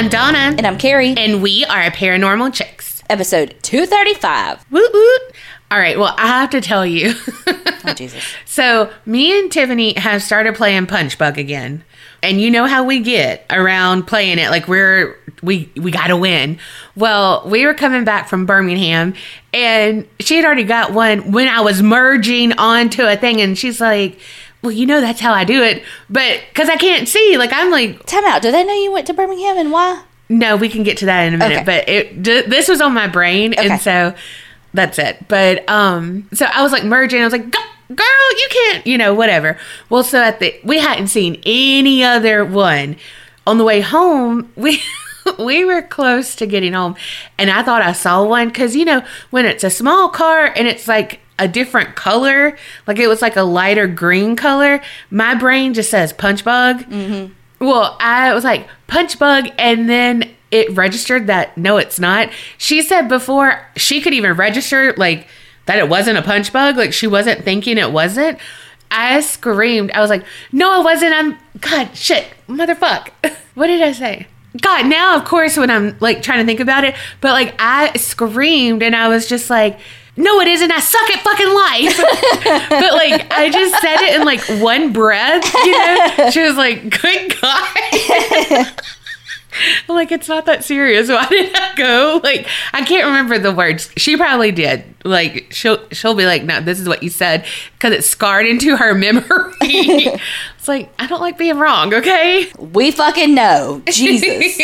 I'm Donna. And I'm Kerri. And we are a Paranormal Chicks. Episode 235. Woot woot. All right, well, I have to tell you. oh, Jesus. So, me and Tiffany have started playing Punch Bug again. And you know how we get around playing it like we're we we got to win. Well, we were coming back from Birmingham and she had already got one when I was merging onto a thing and she's like, "Well, you know that's how I do it." But cuz I can't see, like I'm like, Time out. Do they know you went to Birmingham and why? no, we can get to that in a minute, Okay. but it d- this was on my brain Okay. and so that's it. But um so I was like merging, I was like, "Go- "Girl, you can't, you know, whatever." Well, so at the we hadn't seen any other one. On the way home, we we were close to getting home and I thought I saw one cuz you know, when it's a small car and it's like a different color, like it was like a lighter green color, my brain just says punch bug. Mm-hmm. Well, I was like, punch bug, and then it registered that no, it's not. She said before she could even register like that it wasn't a punch bug, like she wasn't thinking it wasn't. I screamed. I was like, no, it wasn't. I'm God, shit, motherfuck. what did I say? God, now of course when I'm like trying to think about it, but like I screamed and I was just like, no, it isn't. I suck at fucking life. but like I just said it in like one breath, you know? She was like, good God. I'm like, it's not that serious. Why did I go? Like, I can't remember the words. She probably did. Like, she'll she'll be like, no, this is what you said because it's scarred into her memory. it's like I don't like being wrong. Okay. We fucking know. Jesus.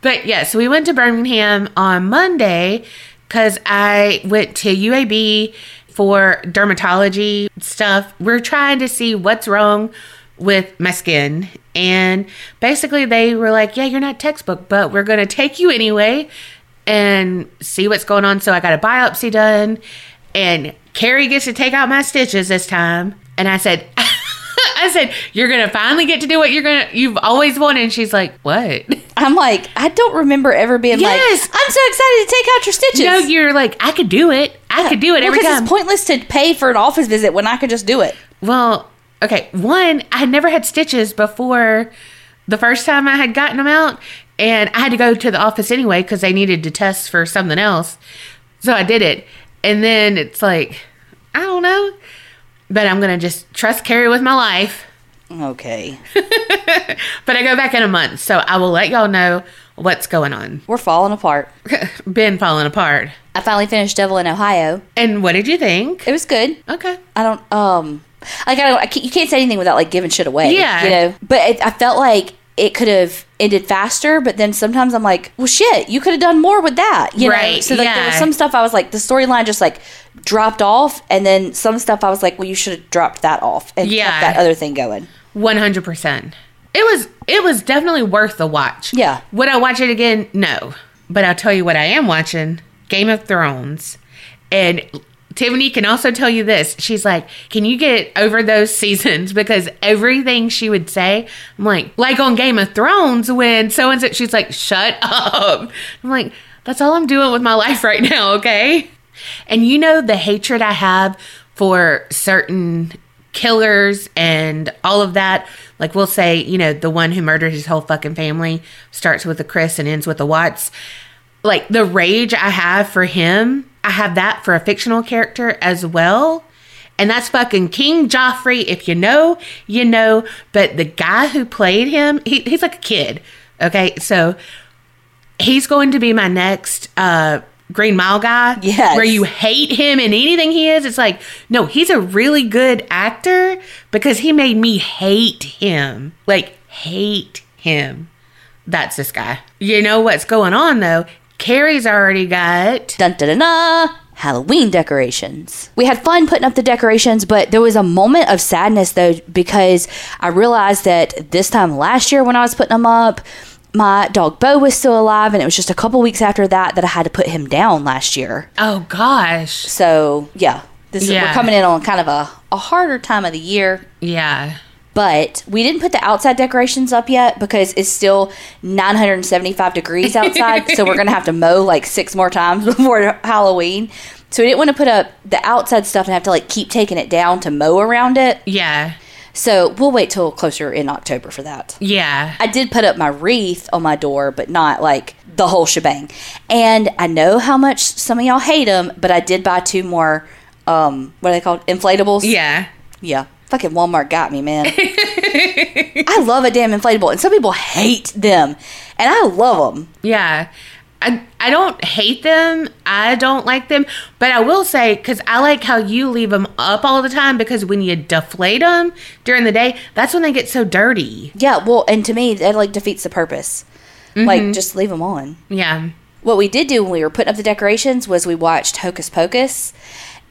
but yes, we went to Birmingham on Monday because I went to UAB for dermatology stuff. We're trying to see what's wrong with my skin. And basically, they were like, Yeah, you're not textbook, but we're going to take you anyway and see what's going on. So I got a biopsy done, and Kerri gets to take out my stitches this time. And I said, I said, you're gonna finally get to do what you're gonna you've always wanted. And she's like, what? I'm like, I don't remember ever being Yes. like, I'm so excited to take out your stitches. No, you're like, I could do it. I could do it well, every because time. it's pointless to pay for an office visit when I could just do it. well, okay. One, I had never had stitches before the first time I had gotten them out, and I had to go to the office anyway because they needed to test for something else. So I did it, and then it's like, I don't know, but I'm gonna just trust Kerri with my life. Okay. But I go back in a month, so I will let y'all know what's going on. We're falling apart. Been falling apart. I finally finished Devil in Ohio. And what did you think? It was good. Okay. I don't um like I don't I can't, you can't say anything without like giving shit away. Yeah. you know. But it, I felt like it could have ended faster, but then sometimes I'm like, well, shit, you could have done more with that, you know. Right, So like there was some stuff I was like, the storyline just like dropped off, and then some stuff I was like, well, you should have dropped that off and Yeah. kept that other thing going. One hundred percent. It was it was definitely worth the watch. Yeah. Would I watch it again? No. But I'll tell you what I am watching: Game of Thrones. And Tiffany can also tell you this. She's like, "Can you get over those seasons?" Because everything she would say, I'm like, like on Game of Thrones when so and so. She's like, "Shut up." I'm like, "That's all I'm doing with my life right now." Okay. And you know the hatred I have for certain killers and all of that. Like we'll say, you know, the one who murdered his whole fucking family starts with a Chris and ends with a Watts. Like the rage I have for him, I have that for a fictional character as well. And that's fucking King Joffrey. If you know, you know. But the guy who played him, he, he's like a kid. Okay. So he's going to be my next uh Green Mile guy. Yeah. Where you hate him and anything he is. It's like, no, he's a really good actor because he made me hate him. Like, hate him. That's this guy. You know what's going on though? Kerri's already got Dun dun dun dun. Halloween decorations. We had fun putting up the decorations, but there was a moment of sadness though because I realized that this time last year when I was putting them up, my dog Bo was still alive, and it was just a couple weeks after that that I had to put him down last year. Oh gosh. So yeah, this is, we're coming in on kind of a, a harder time of the year. Yeah. But we didn't put the outside decorations up yet because it's still 975 degrees outside. so we're going to have to mow like six more times before Halloween. So we didn't want to put up the outside stuff and have to like keep taking it down to mow around it. Yeah. So we'll wait till closer in October for that. Yeah. I did put up my wreath on my door, but not like the whole shebang. And I know how much some of y'all hate them, but I did buy two more. Um, what are they called? Inflatables. Yeah. Yeah. Fucking Walmart got me, man. I love a damn inflatable, and some people hate them, and I love them. Yeah. I, I don't hate them. I don't like them. But I will say, because I like how you leave them up all the time, because when you deflate them during the day, that's when they get so dirty. Yeah, well, and to me, that like defeats the purpose. Like, mm-hmm. just leave them on. Yeah. What we did do when we were putting up the decorations was we watched Hocus Pocus,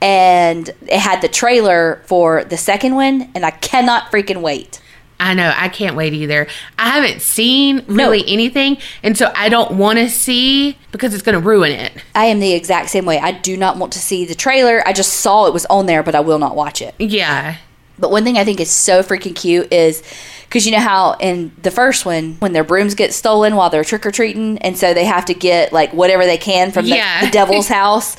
and it had the trailer for the second one, and I cannot freaking wait. I know. I can't wait either. I haven't seen No. really anything. And so I don't want to see because it's going to ruin it. I am the exact same way. I do not want to see the trailer. I just saw it was on there, but I will not watch it. Yeah. But one thing I think is so freaking cute is because you know how in the first one, when their brooms get stolen while they're trick or treating, and so they have to get like whatever they can from the, Yeah. the devil's house.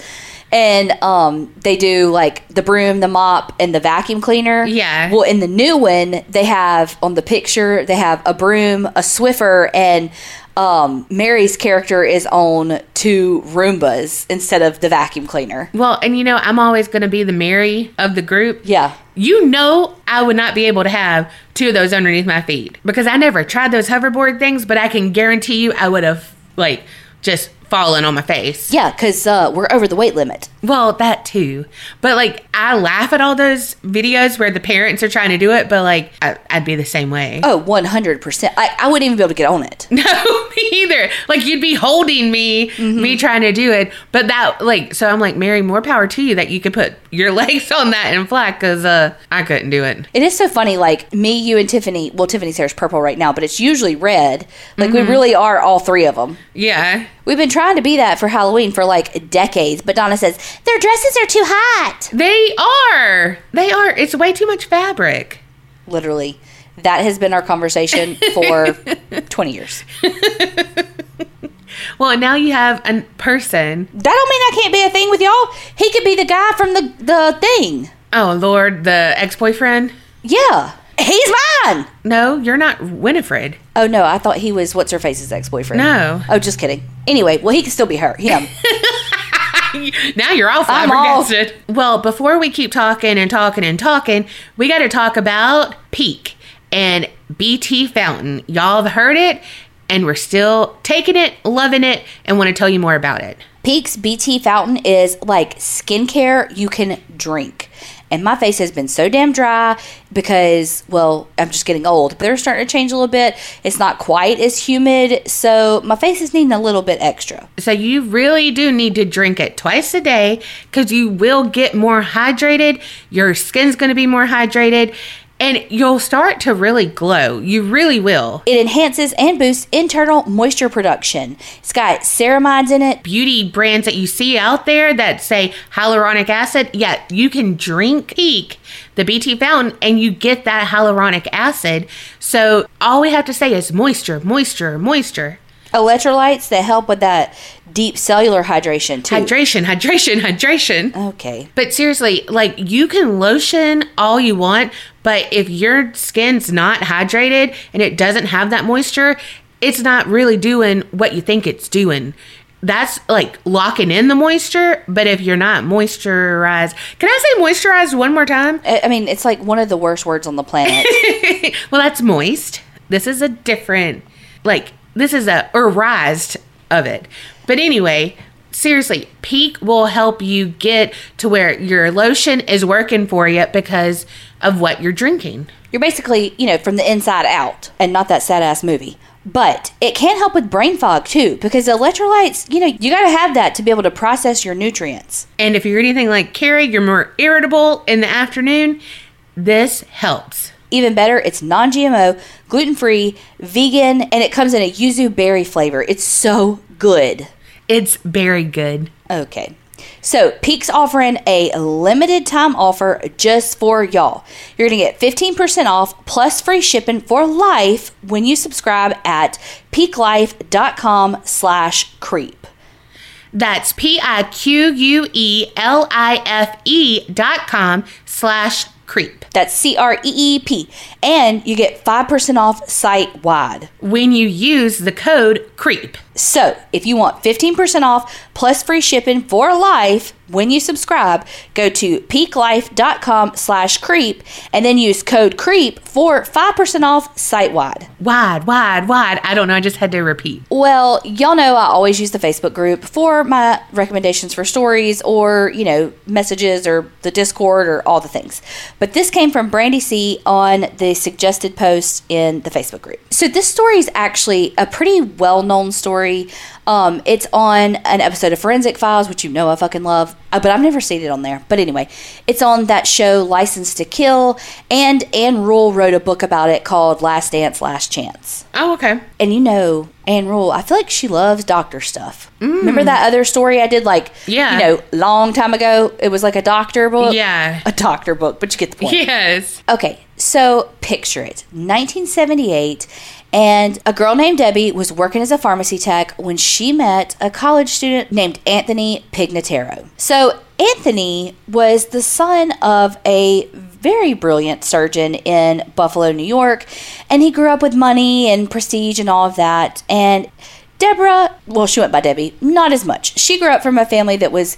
And um, they do like the broom, the mop, and the vacuum cleaner. Yeah. Well, in the new one, they have on the picture they have a broom, a Swiffer, and um, Mary's character is on two Roombas instead of the vacuum cleaner. Well, and you know, I'm always going to be the Mary of the group. Yeah. You know, I would not be able to have two of those underneath my feet because I never tried those hoverboard things, but I can guarantee you I would have, like, just fallen on my face. Yeah, because uh, we're over the weight limit. Well, that too. But, like, I laugh at all those videos where the parents are trying to do it, but, like, I, I'd be the same way. Oh, 100%. I, I wouldn't even be able to get on it. No, me either. Like you'd be holding me, Mm-hmm. me trying to do it. But that, like, so I'm like, Mary, more power to you that you could put your legs on that and flat because uh, I couldn't do it. It is so funny, like me, you, and Tiffany. Well, Tiffany's hair is purple right now, but it's usually red. Like Mm-hmm. we really are all three of them. Yeah. We've been trying to be that for Halloween for like decades, but Donna says their dresses are too hot. They are. They are. It's way too much fabric. Literally, that has been our conversation for 20 years. Well, and now you have a person. That don't mean I can't be a thing with y'all. He could be the guy from the the thing. Oh, Lord, the ex boyfriend. Yeah, he's mine. No, you're not Winifred. Oh no, I thought he was what's her face's ex boyfriend. No. Oh, just kidding. Anyway, well he can still be her. Him. now you're all I'm all- flabbergasted. Well, before we keep talking and talking and talking, we got to talk about Pique and BT Fountain. Y'all have heard it, and we're still taking it, loving it, and want to tell you more about it. Pique's BT Fountain is like skincare you can drink. And my face has been so damn dry because, well, I'm just getting old. They're starting to change a little bit. It's not quite as humid, so my face is needing a little bit extra. So you really do need to drink it twice a day because you will get more hydrated. Your skin's going to be more hydrated, and you'll start to really glow. You really will. It enhances and boosts internal moisture production. It's got ceramides in it. beauty brands that you see out there that say hyaluronic acid, yeah, you can drink Pique, the BT fountain, and you get that hyaluronic acid. So all we have to say is moisture, moisture, moisture. Electrolytes that help with that deep cellular hydration, too. Hydration, hydration, hydration. okay. But seriously, like you can lotion all you want, but if your skin's not hydrated and it doesn't have that moisture, it's not really doing what you think it's doing. That's like locking in the moisture, but if you're not moisturized, can I say moisturized one more time? I I mean, it's like one of the worst words on the planet. well, that's moist. This is a different, like, this is a arised of it. But anyway, seriously, Pique will help you get to where your lotion is working for you because of what you're drinking. You're basically, you know, from the inside out and not that sad ass movie. But it can help with brain fog too, because electrolytes, you know, you got to have that to be able to process your nutrients. And if you're anything like Kerri, you're more irritable in the afternoon, this helps. Even better, it's non GMO, gluten free, vegan, and it comes in a yuzu berry flavor. It's so good. It's very good. Okay. So, Pique's offering a limited time offer just for y'all. You're going to get 15% off plus free shipping for life when you subscribe at piquelife.com slash creep. That's P I Q U E L I F E dot com slash CREEP. That's C R E E P. And you get 5% off site wide. When you use the code CREEP. So, if you want 15% off plus free shipping for life when you subscribe, go to piquelife.com slash creep and then use code creep for 5% off site wide. Wide, wide, wide. I don't know. I just had to repeat. Well, y'all know I always use the Facebook group for my recommendations for stories or, you know, messages or the Discord or all the things. But this came from Brandy C on the suggested post in the Facebook group. So this story is actually a pretty well known Um, it's on an episode of Forensic Files, which you know I fucking love, uh, but I've never seen it on there. But anyway, it's on that show License to Kill, and Ann Rule wrote a book about it called Last Dance, Last Chance. Oh, okay. And you know, Ann Rule, I feel like she loves doctor stuff. Remember that other story I did like, Yeah. you know, long time ago? It was like a doctor book. Yeah. A doctor book, but you get the point. Yes. Okay, so picture it 1978, and a girl named Debbie was working as a pharmacy tech when she met a college student named Anthony Pignataro. So, Anthony was the son of a very brilliant surgeon in Buffalo, New York, and he grew up with money and prestige and all of that. And Deborah, well, she went by Debbie, not as much. She grew up from a family that was,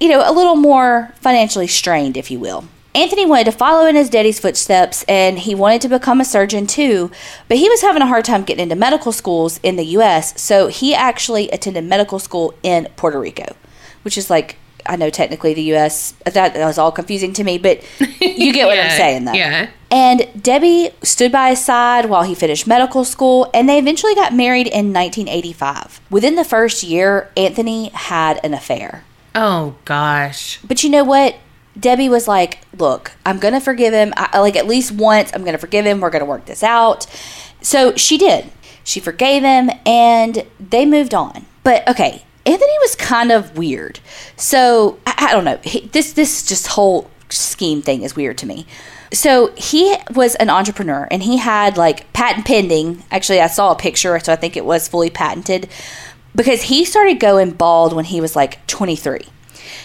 you know, a little more financially strained, if you will. Anthony wanted to follow in his daddy's footsteps and he wanted to become a surgeon too, but he was having a hard time getting into medical schools in the US, so he actually attended medical school in Puerto Rico, which is like, I know technically the US, that was all confusing to me, but you get what I'm saying though. Yeah. And Debbie stood by his side while he finished medical school, and they eventually got married in 1985. Within the first year, Anthony had an affair. Oh, gosh. But you know what? Debbie was like, "Look, I'm gonna forgive him. I, like at least once, I'm gonna forgive him. We're gonna work this out." So she did. She forgave him, and they moved on. But okay, Anthony was kind of weird. So I, I don't know. He, this this just whole scheme thing is weird to me. So he was an entrepreneur, and he had like patent pending. Actually, I saw a picture, so I think it was fully patented because he started going bald when he was like 23.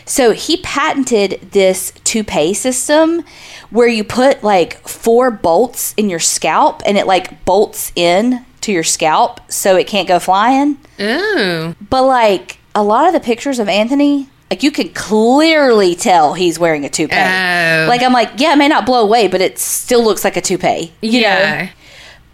So he patented this toupee system where you put like four bolts in your scalp and it like bolts in to your scalp so it can't go flying. Ooh. But like a lot of the pictures of Anthony, like you can clearly tell he's wearing a toupee. Oh. Like I'm like, yeah, it may not blow away, but it still looks like a toupee. You know? Yeah.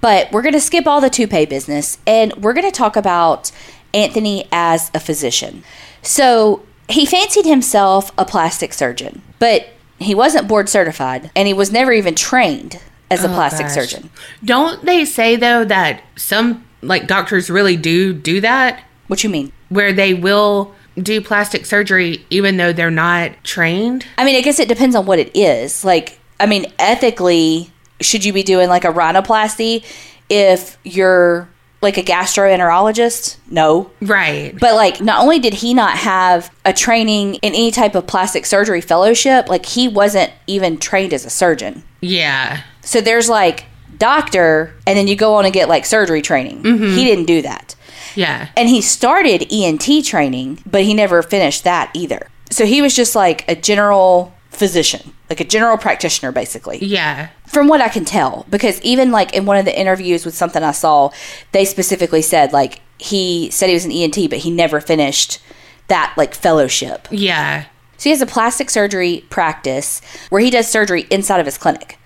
But we're going to skip all the toupee business and we're going to talk about Anthony as a physician. So he fancied himself a plastic surgeon, but he wasn't board certified and he was never even trained as a oh, plastic Oh, Gosh. surgeon. Don't they say, though, that some, like, doctors really do do that? What you mean? Where they will do plastic surgery even though they're not trained? I mean, I guess it depends on what it is. Like, I mean, ethically, should you be doing like a rhinoplasty if you're like a gastroenterologist? No. Right. But like, not only did he not have a training in any type of plastic surgery fellowship, like he wasn't even trained as a surgeon. Yeah. So there's like doctor, and then you go on and get like surgery training. Mm-hmm. He didn't do that. Yeah. And he started ENT training, but he never finished that either. So he was just like a general physician, like a general practitioner, basically Yeah. From what I can tell, because even like in one of the interviews with something I saw, they specifically said like he said he was an ENT, but he never finished that like fellowship. Yeah. So he has a plastic surgery practice where he does surgery inside of his clinic,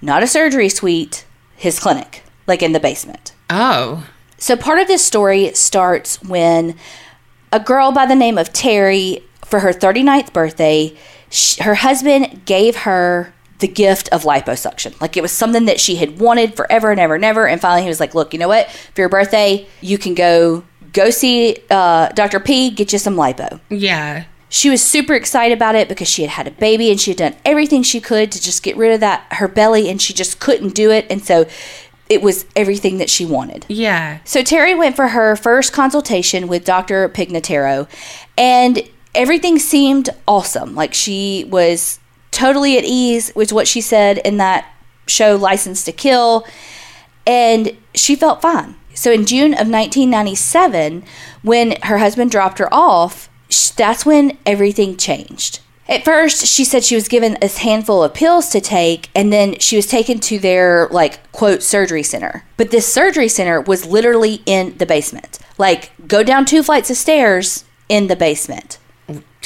not a surgery suite, his clinic, like in the basement. Oh. So part of this story starts when a girl by the name of Terry, for her 39th birthday, sh- her husband gave her the gift of liposuction. Like it was something that she had wanted forever and ever and ever. And finally he was like, look, you know what? For your birthday, you can go go see uh, Dr. P, get you some lipo. Yeah. She was super excited about it because she had had a baby and she had done everything she could to just get rid of that her belly and she just couldn't do it. And so it was everything that she wanted. Yeah. So Terry went for her first consultation with Dr. Pignataro, and everything seemed awesome. Like she was totally at ease, was what she said in that show, License to Kill, and she felt fine. So in June of 1997, when her husband dropped her off, that's when everything changed. At first, she said she was given a handful of pills to take, and then she was taken to their, like, quote, surgery center. But this surgery center was literally in the basement. Like, go down two flights of stairs in the basement.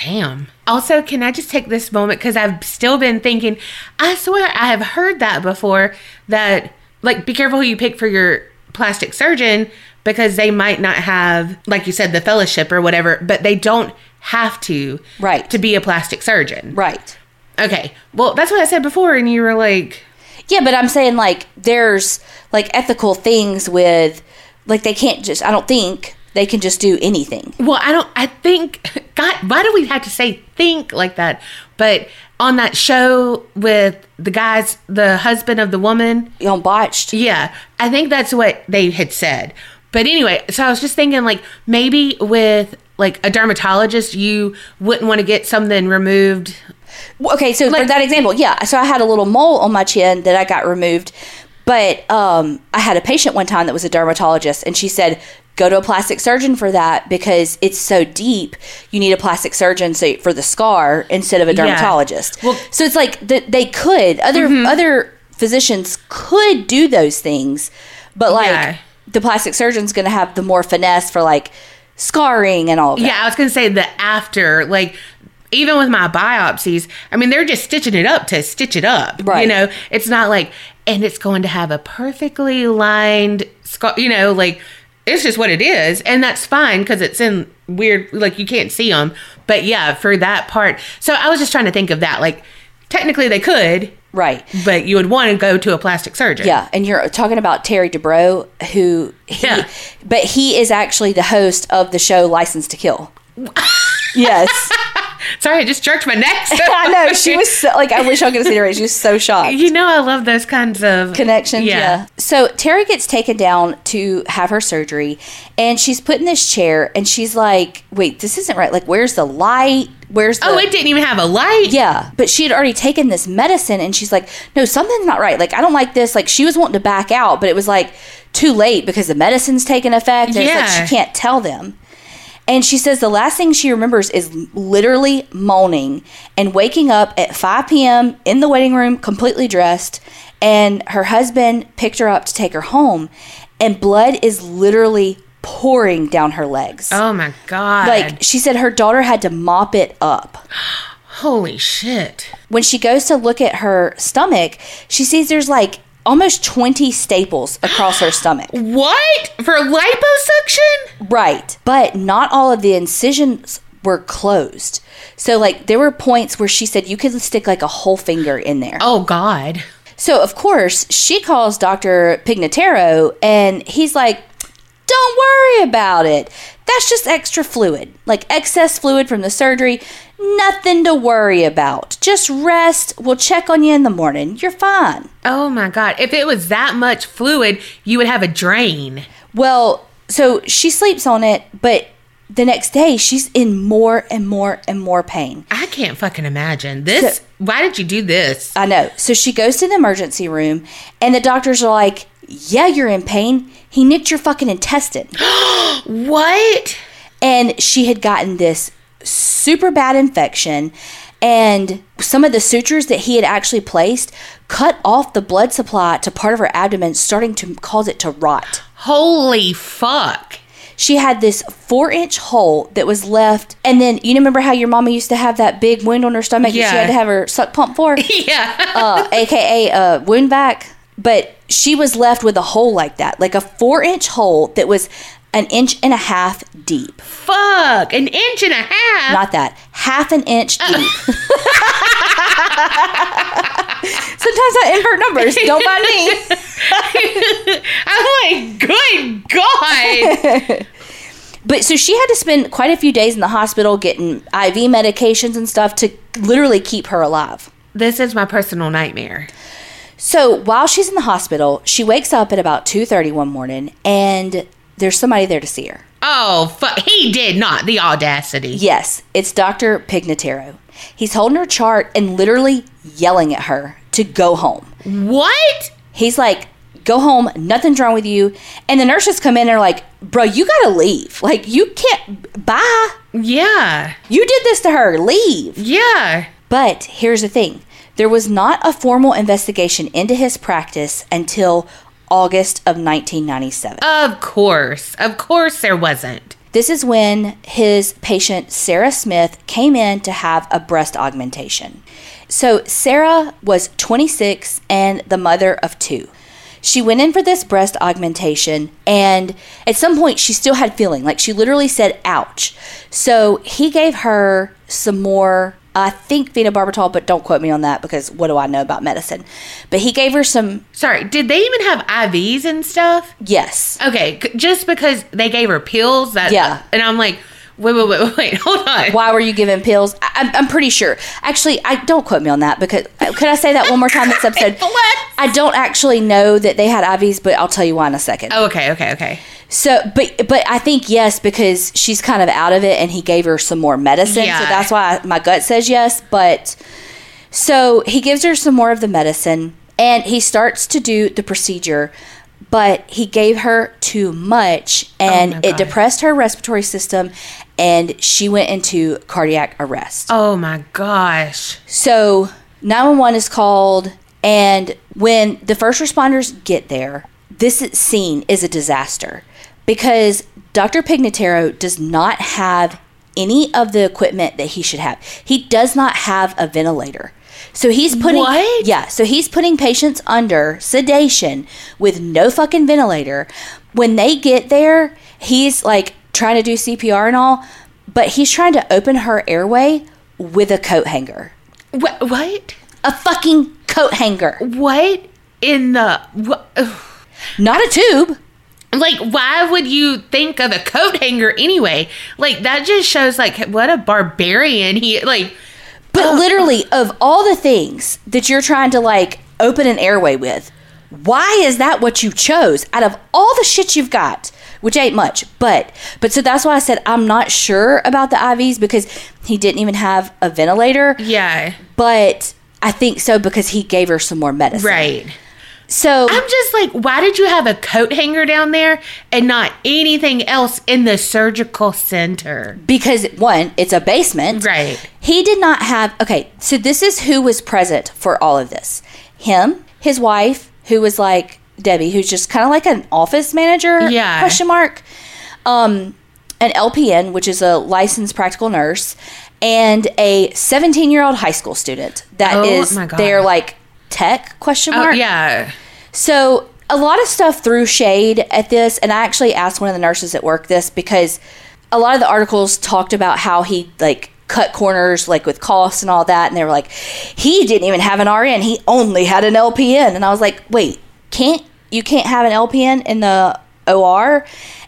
Damn. Also, can I just take this moment because I've still been thinking, I swear I have heard that before that, like, be careful who you pick for your plastic surgeon because they might not have, like you said, the fellowship or whatever, but they don't have to Right. to be a plastic surgeon. Right. Okay. Well, that's what I said before, and you were like, Yeah, but I'm saying, like, there's, like, ethical things with, like, they can't just, I don't think they can just do anything. Well, I don't. I think God. Why do we have to say think like that? But on that show with the guys, the husband of the woman, You know, botched. yeah, I think that's what they had said. But anyway, so I was just thinking, like maybe with like a dermatologist, you wouldn't want to get something removed. Okay, so for that example, yeah. So I had a little mole on my chin that I got removed, but um, I had a patient one time that was a dermatologist, and she said, "Go to a plastic surgeon for that because it's so deep. You need a plastic surgeon so, for the scar instead of a Yeah. dermatologist." Well- Mm-hmm. so it's like the, they could other other physicians could do those things, but like Yeah. the plastic surgeon's going to have the more finesse for like scarring and all that. Yeah, I was gonna say the after, like even with my biopsies, I mean they're just stitching it up to stitch it up. Right. You know, it's not like and it's going to have a perfectly lined scar. You know, like it's just what it is, and that's fine because it's in weird, like you can't see them. But yeah, for that part, so I was just trying to think of that. Like technically they could, Right. but you would want to go to a plastic surgeon. Yeah, and you're talking about Terry Dubrow, who he, Yeah. but he is actually the host of the show License to Kill. yes, Sorry, I just jerked my neck. I know. She was so, like, I wish I could have seen her. She was so shocked. You know, I love those kinds of Connections, yeah. So Terry gets taken down to have her surgery, and she's put in this chair, and she's like, "Wait, this isn't right. Like, where's the light? Where's oh, the?" Oh, it didn't even have a light. Yeah, but she had already taken this medicine and she's like, no, something's not right. Like, I don't like this. Like, she was wanting to back out, but it was like too late because the medicine's taken effect. And it's Yeah. like she can't tell them. And she says the last thing she remembers is literally moaning and waking up at 5 p.m. in the waiting room, completely dressed. And her husband picked her up to take her home, and blood is literally pouring down her legs. Oh my god. Like, she said her daughter had to mop it up. holy shit. when she goes to look at her stomach, she sees there's like almost 20 staples across her stomach. What? For liposuction? Right. But not all of the incisions were closed. So, like, there were points where she said you could stick like a whole finger in there. Oh god. So, of course, she calls Dr. Pignataro and he's like, don't worry about it. That's just extra fluid, like excess fluid from the surgery. Nothing to worry about. Just rest. We'll check on you in the morning. You're fine. Oh my god. If it was that much fluid, you would have a drain. Well, so she sleeps on it, but the next day she's in more and more and more pain. I can't fucking imagine. This So- why did you do this? I know. So she goes to the emergency room, and the doctors are like, Yeah, you're in pain. He nicked your fucking intestine. What? and she had gotten this super bad infection. And some of the sutures that he had actually placed cut off the blood supply to part of her abdomen, starting to cause it to rot. Holy fuck. she had this four inch hole that was left. And then you remember how your mama used to have that big wound on her stomach that she had to have her suck pump for? Yeah. uh, AKA uh, wound vac. But she was left with a hole like that, like a four inch hole that was an inch and a half deep. fuck. An inch and a half. Not that, half an inch uh. deep. Sometimes I invert numbers. Don't mind me. I'm like, good God. But so she had to spend quite a few days in the hospital getting IV medications and stuff to literally keep her alive. this is my personal nightmare. So while she's in the hospital, she wakes up at about 2:30 one morning and there's somebody there to see her. Oh, fuck. He did not. The audacity. Yes, it's Dr. Pignataro. He's holding her chart and literally yelling at her to go home. What? He's like, go home, nothing's wrong with you. And the nurses come in and are like, bro, you gotta leave. Like, you can't, bye. Yeah. You did this to her. Leave. Yeah. But here's the thing there was not a formal investigation into his practice until August of 1997. Of course. Of course there wasn't. This is when his patient, Sarah Smith, came in to have a breast augmentation. So, Sarah was 26 and the mother of two. She went in for this breast augmentation, and at some point, she still had feeling. Like she literally said, ouch. So, he gave her some more I think phenobarbital, but don't quote me on that because what do I know about medicine? But he gave her some. Sorry, did they even have IVs and stuff? Yes. Okay, just because they gave her pills that. Yeah. And I'm like, wait, wait, wait, wait, hold on. Why were you given pills? I, I'm, I'm pretty sure. Actually, I don't quote me on that because uh, could I say that one more time this episode? I don't actually know that they had IVs, but I'll tell you why in a second. Oh, okay, okay, okay. So, but but I think yes because she's kind of out of it, and he gave her some more medicine. Yeah. So that's why my gut says yes. But so he gives her some more of the medicine, and he starts to do the procedure. But he gave her too much, and Oh it depressed her respiratory system, and she went into cardiac arrest. Oh my gosh. So 911 is called, and when the first responders get there, this scene is a disaster because Dr. Pignataro does not have any of the equipment that he should have. He does not have a ventilator. So he's putting What? yeah, so he's putting patients under sedation with no fucking ventilator. When they get there, he's like trying to do CPR and all, but he's trying to open her airway with a coat hanger. What? What? A fucking coat hanger. What in the. What? Not a tube. Like, why would you think of a coat hanger anyway? Like, that just shows, like, what a barbarian he. Like, But literally, of all the things that you're trying to like open an airway with, why is that what you chose out of all the shit you've got? Which ain't much, but but so that's why I said I'm not sure about the IVs because he didn't even have a ventilator. yeah. But I think so because he gave her some more medicine. Right. So I'm just like, why did you have a coat hanger down there and not anything else in the surgical center? because one, it's a basement. Right. He did not have. Okay, so this is who was present for all of this. Him, his wife, who was like Debbie, who's just kind of like an office manager. Yeah. Question mark. Um, an LPN, which is a licensed practical nurse, and a 17 year old high school student. That Oh is my God. their like tech question Oh, mark. yeah. So a lot of stuff threw shade at this, and I actually asked one of the nurses at work this because a lot of the articles talked about how he like cut corners like with costs and all that, and they were like, he didn't even have an RN, he only had an LPN, and I was like, wait, can't you can't have an LPN in the OR?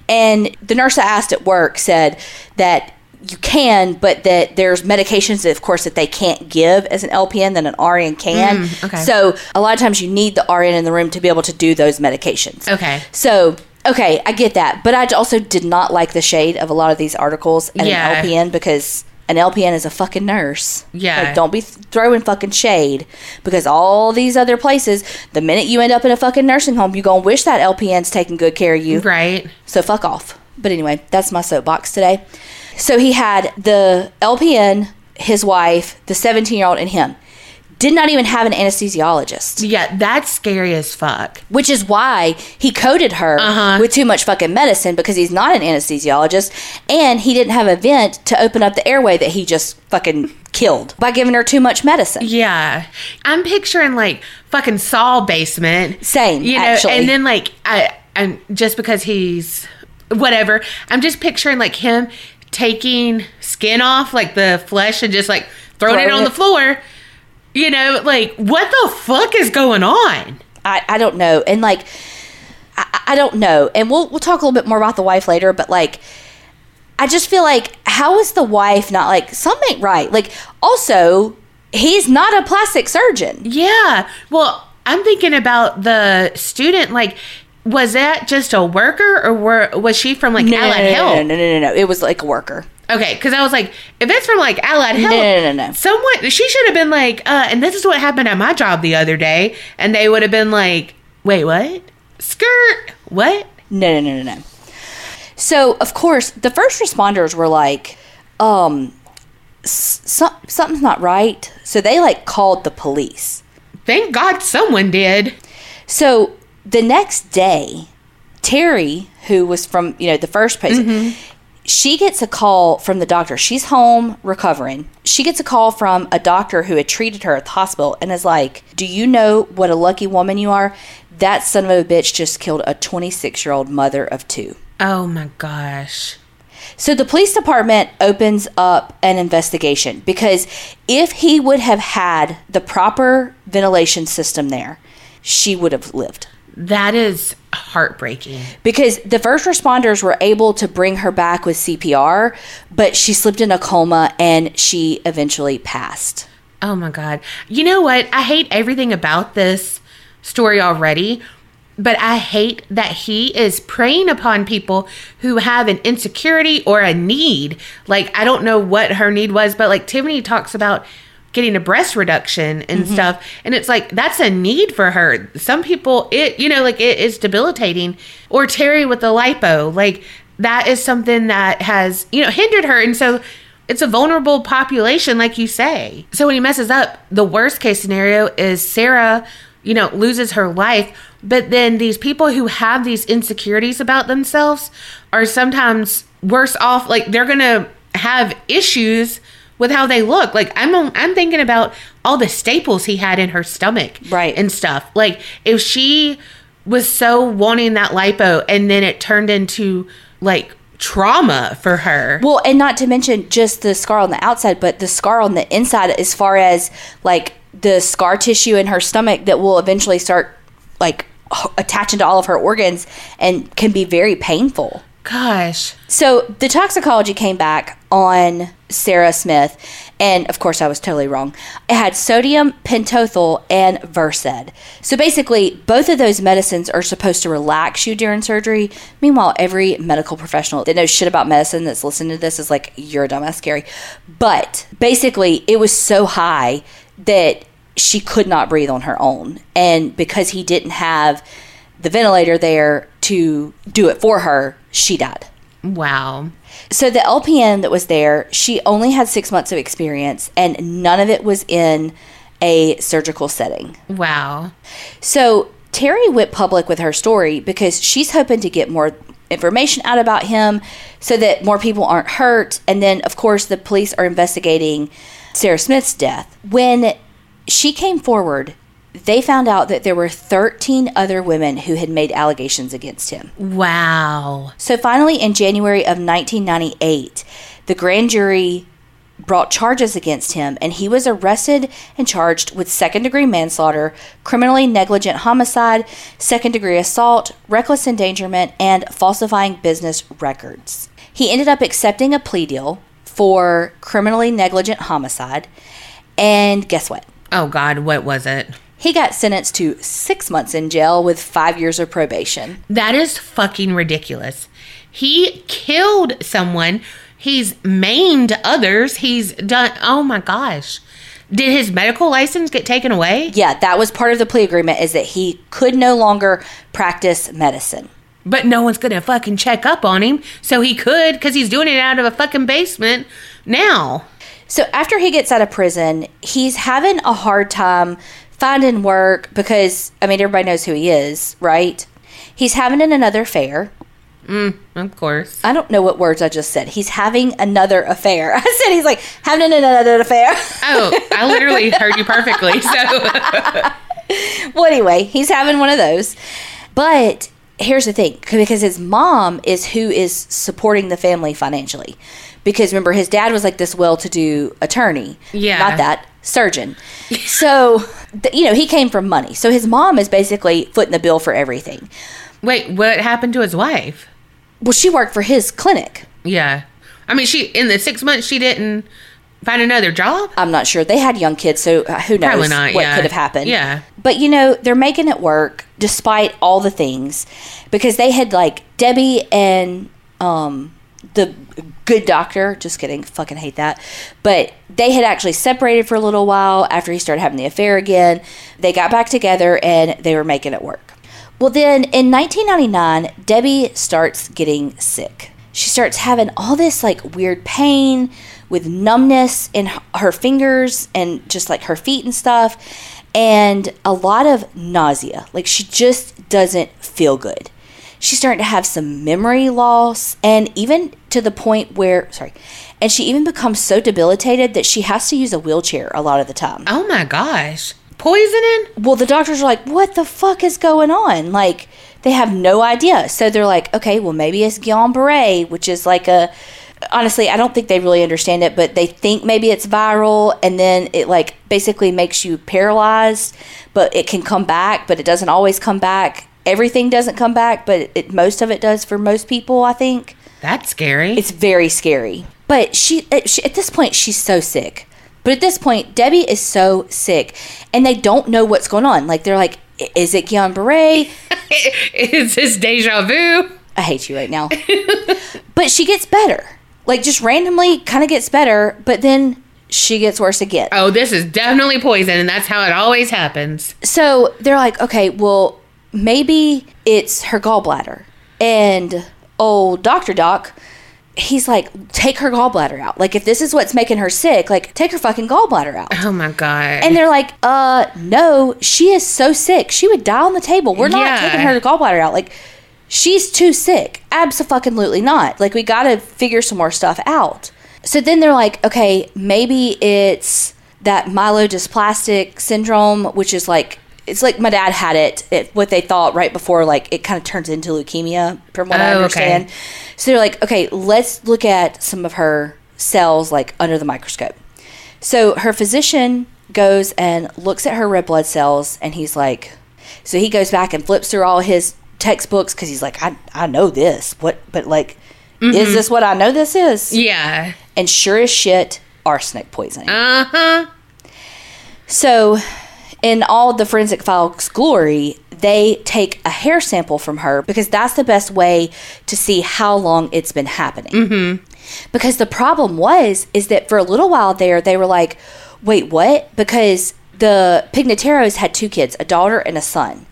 And the nurse I asked at work said that you can, but that there's medications, that, of course, that they can't give as an LPN than an RN can. Mm, okay. So a lot of times you need the RN in the room to be able to do those medications. Okay. So okay, I get that, but I also did not like the shade of a lot of these articles and Yeah. an LPN because an LPN is a fucking nurse. Yeah. Like, don't be throwing fucking shade because all these other places, the minute you end up in a fucking nursing home, you're gonna wish that LPN's taking good care of you. Right. So fuck off. But anyway, that's my soapbox today. So he had the LPN, his wife, the 17 year old, and him. Did not even have an anesthesiologist, Yeah, that's scary as fuck. which is why he coded her Uh-huh. with too much fucking medicine because he's not an anesthesiologist and he didn't have a vent to open up the airway that he just fucking killed by giving her too much medicine. Yeah. I'm picturing like fucking Saw basement. Same, You know, actually. and then like I and just because he's whatever, I'm just picturing like him taking skin off, like the flesh, and just like throwing it Throwing on it- the floor. You know, like what the fuck is going on? I, I don't know. And like, I, I don't know. And we'll, we'll talk a little bit more about the wife later, but like, I just feel like, how is the wife not like, something right? Like, also, he's not a plastic surgeon. Yeah. Well, I'm thinking about the student. Like, was that just a worker, or were was she from like No, no, Allied no, no, Health? no, no, no, no. It was like a worker. Okay, because I was like, if it's from like Allied Health, no, no, no. no. someone she should have been like, uh, and this is what happened at my job the other day, and they would have been like, wait, what? Skirt? What? No, no, no, no, no. So, of course, the first responders were like, um, s- some, something's not right. So they like called the police. Thank God someone did. So the next day, Terry, who was from you know the first patient, mm-hmm. she gets a call from the doctor. She's home recovering. She gets a call from a doctor who had treated her at the hospital and is like, "Do you know what a lucky woman you are? That son of a bitch just killed a 26 year old mother of two. Oh my gosh. So the police department opens up an investigation because if he would have had the proper ventilation system there, she would have lived. That is heartbreaking. Because the first responders were able to bring her back with CPR, but she slipped in a coma and she eventually passed. Oh my God. You know what? I hate everything about this story already, but I hate that he is preying upon people who have an insecurity or a need. Like, I don't know what her need was, but like Tiffany talks about getting a breast reduction and mm-hmm. stuff. And it's like, that's a need for her. Some people, it, you know, like it is debilitating. Or Terry with the lipo, like that is something that has, you know, hindered her. And so, it's a vulnerable population, like you say. So when he messes up, the worst case scenario is Sarah, you know, loses her life. But then these people who have these insecurities about themselves are sometimes worse off. Like they're gonna have issues with how they look. Like I'm, I'm thinking about all the staples he had in her stomach, Right. and stuff. Like if she was so wanting that lipo, and then it turned into like trauma for her. Well, and not to mention just the scar on the outside, but the scar on the inside, as far as like the scar tissue in her stomach that will eventually start like attaching to all of her organs and can be very painful. Gosh. So the toxicology came back on Sarah Smith, and of course I was totally wrong. It had sodium pentothal and Versed. So basically, both of those medicines are supposed to relax you during surgery. Meanwhile, every medical professional that knows shit about medicine that's listening to this is like, "You're a dumbass, Gary." But basically, it was so high that she could not breathe on her own, and because he didn't have the ventilator there to do it for her, she died. Wow. So the LPN that was there, she only had six months of experience, and none of it was in a surgical setting. Wow. So Terry went public with her story because she's hoping to get more information out about him so that more people aren't hurt. And then, of course, the police are investigating Sarah Smith's death. When she came forward, they found out that there were 13 other women who had made allegations against him. Wow. So finally, in January of 1998, the grand jury brought charges against him, and he was arrested and charged with second degree manslaughter, criminally negligent homicide, second degree assault, reckless endangerment, and falsifying business records. He ended up accepting a plea deal for criminally negligent homicide, and guess what? Oh God, what was it? He got sentenced to six months in jail with five years of probation. That is fucking ridiculous. He killed someone. He's maimed others. He's done. Oh my gosh. Did his medical license get taken away? Yeah, that was part of the plea agreement is that he could no longer practice medicine. But no one's gonna fucking check up on him, so he could because he's doing it out of a fucking basement now. So after he gets out of prison, he's having a hard time finding work because I mean everybody knows who he is, right? He's having an another affair. Mm, of course. I don't know what words I just said. He's having another affair. I said he's like having another affair. Oh, I literally heard you perfectly. So well, anyway, he's having one of those. But here's the thing because his mom is who is supporting the family financially. Because remember, his dad was like this well to do attorney. Yeah. Not that, surgeon. so, you know, he came from money. So his mom is basically footing the bill for everything. wait, what happened to his wife? Well, she worked for his clinic. Yeah. I mean, she in the six months she didn't find another job. I'm not sure. They had young kids, so uh, who knows not, what yeah. could have happened. Yeah. But you know, they're making it work despite all the things because they had like Debbie and um the good doctor, just kidding, fucking hate that. But they had actually separated for a little while after he started having the affair again. They got back together and they were making it work. Well, then in 1999, Debbie starts getting sick. She starts having all this like weird pain, with numbness in her fingers and just like her feet and stuff, and a lot of nausea. Like she just doesn't feel good. She's starting to have some memory loss, and even to the point where, sorry, and she even becomes so debilitated that she has to use a wheelchair a lot of the time. Oh my gosh. Poisoning? Well, the doctors are like, what the fuck is going on? Like, they have no idea. So they're like, okay, well, maybe it's Guillain Barre, which is like a. Honestly, I don't think they really understand it, but they think maybe it's viral, and then it like basically makes you paralyzed, but it can come back, but it doesn't always come back. Everything doesn't come back, but it, most of it does for most people, I think. That's scary. It's very scary. But she at, she, at this point, she's so sick. But at this point, Debbie is so sick, and they don't know what's going on. Like they're like, "Is it Guillain Barre?" Is this deja vu? I hate you right now. but she gets better. Like just randomly, kind of gets better, but then she gets worse again. Oh, this is definitely poison, and that's how it always happens. So they're like, okay, well, maybe it's her gallbladder. And old Dr. Doc, he's like, take her gallbladder out. Like, if this is what's making her sick, like, take her fucking gallbladder out. Oh my god. And they're like, uh, no, she is so sick. She would die on the table. We're not Yeah. taking her gallbladder out. Like, she's too sick. Absolutely not. Like, we got to figure some more stuff out. So then they're like, okay, maybe it's that myelodysplastic syndrome, which is like, it's like my dad had it, it what they thought right before, like, it kind of turns into leukemia, from what I Oh, okay. understand. So they're like, okay, let's look at some of her cells, like, under the microscope. So her physician goes and looks at her red blood cells, and he's like, so he goes back and flips through all his textbooks because he's like, I, I know this. What, but like, is this what I know this is? yeah. And sure as shit, arsenic poisoning. Uh huh. So, in all the forensic files glory, they take a hair sample from her because that's the best way to see how long it's been happening. Mm-hmm. Because the problem was is that for a little while there, they were like, "Wait, what?" Because the Pignataros had two kids, a daughter and a son,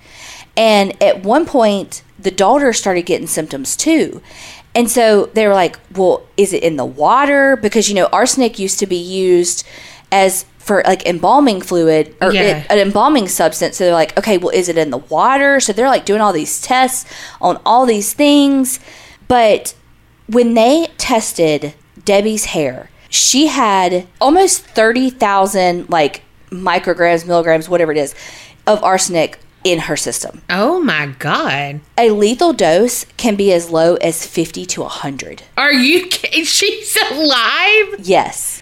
and at one point, the daughter started getting symptoms too. And so they were like, well, is it in the water? Because, you know, arsenic used to be used as for like embalming fluid or Yeah. it- an embalming substance. So they're like, okay, well, is it in the water? So they're like doing all these tests on all these things. But when they tested Debbie's hair, she had almost 30,000 like micrograms, milligrams, whatever it is, of arsenic in her system. Oh my god. A lethal dose can be as low as 50 to 100. Are you kidding? She's alive? Yes.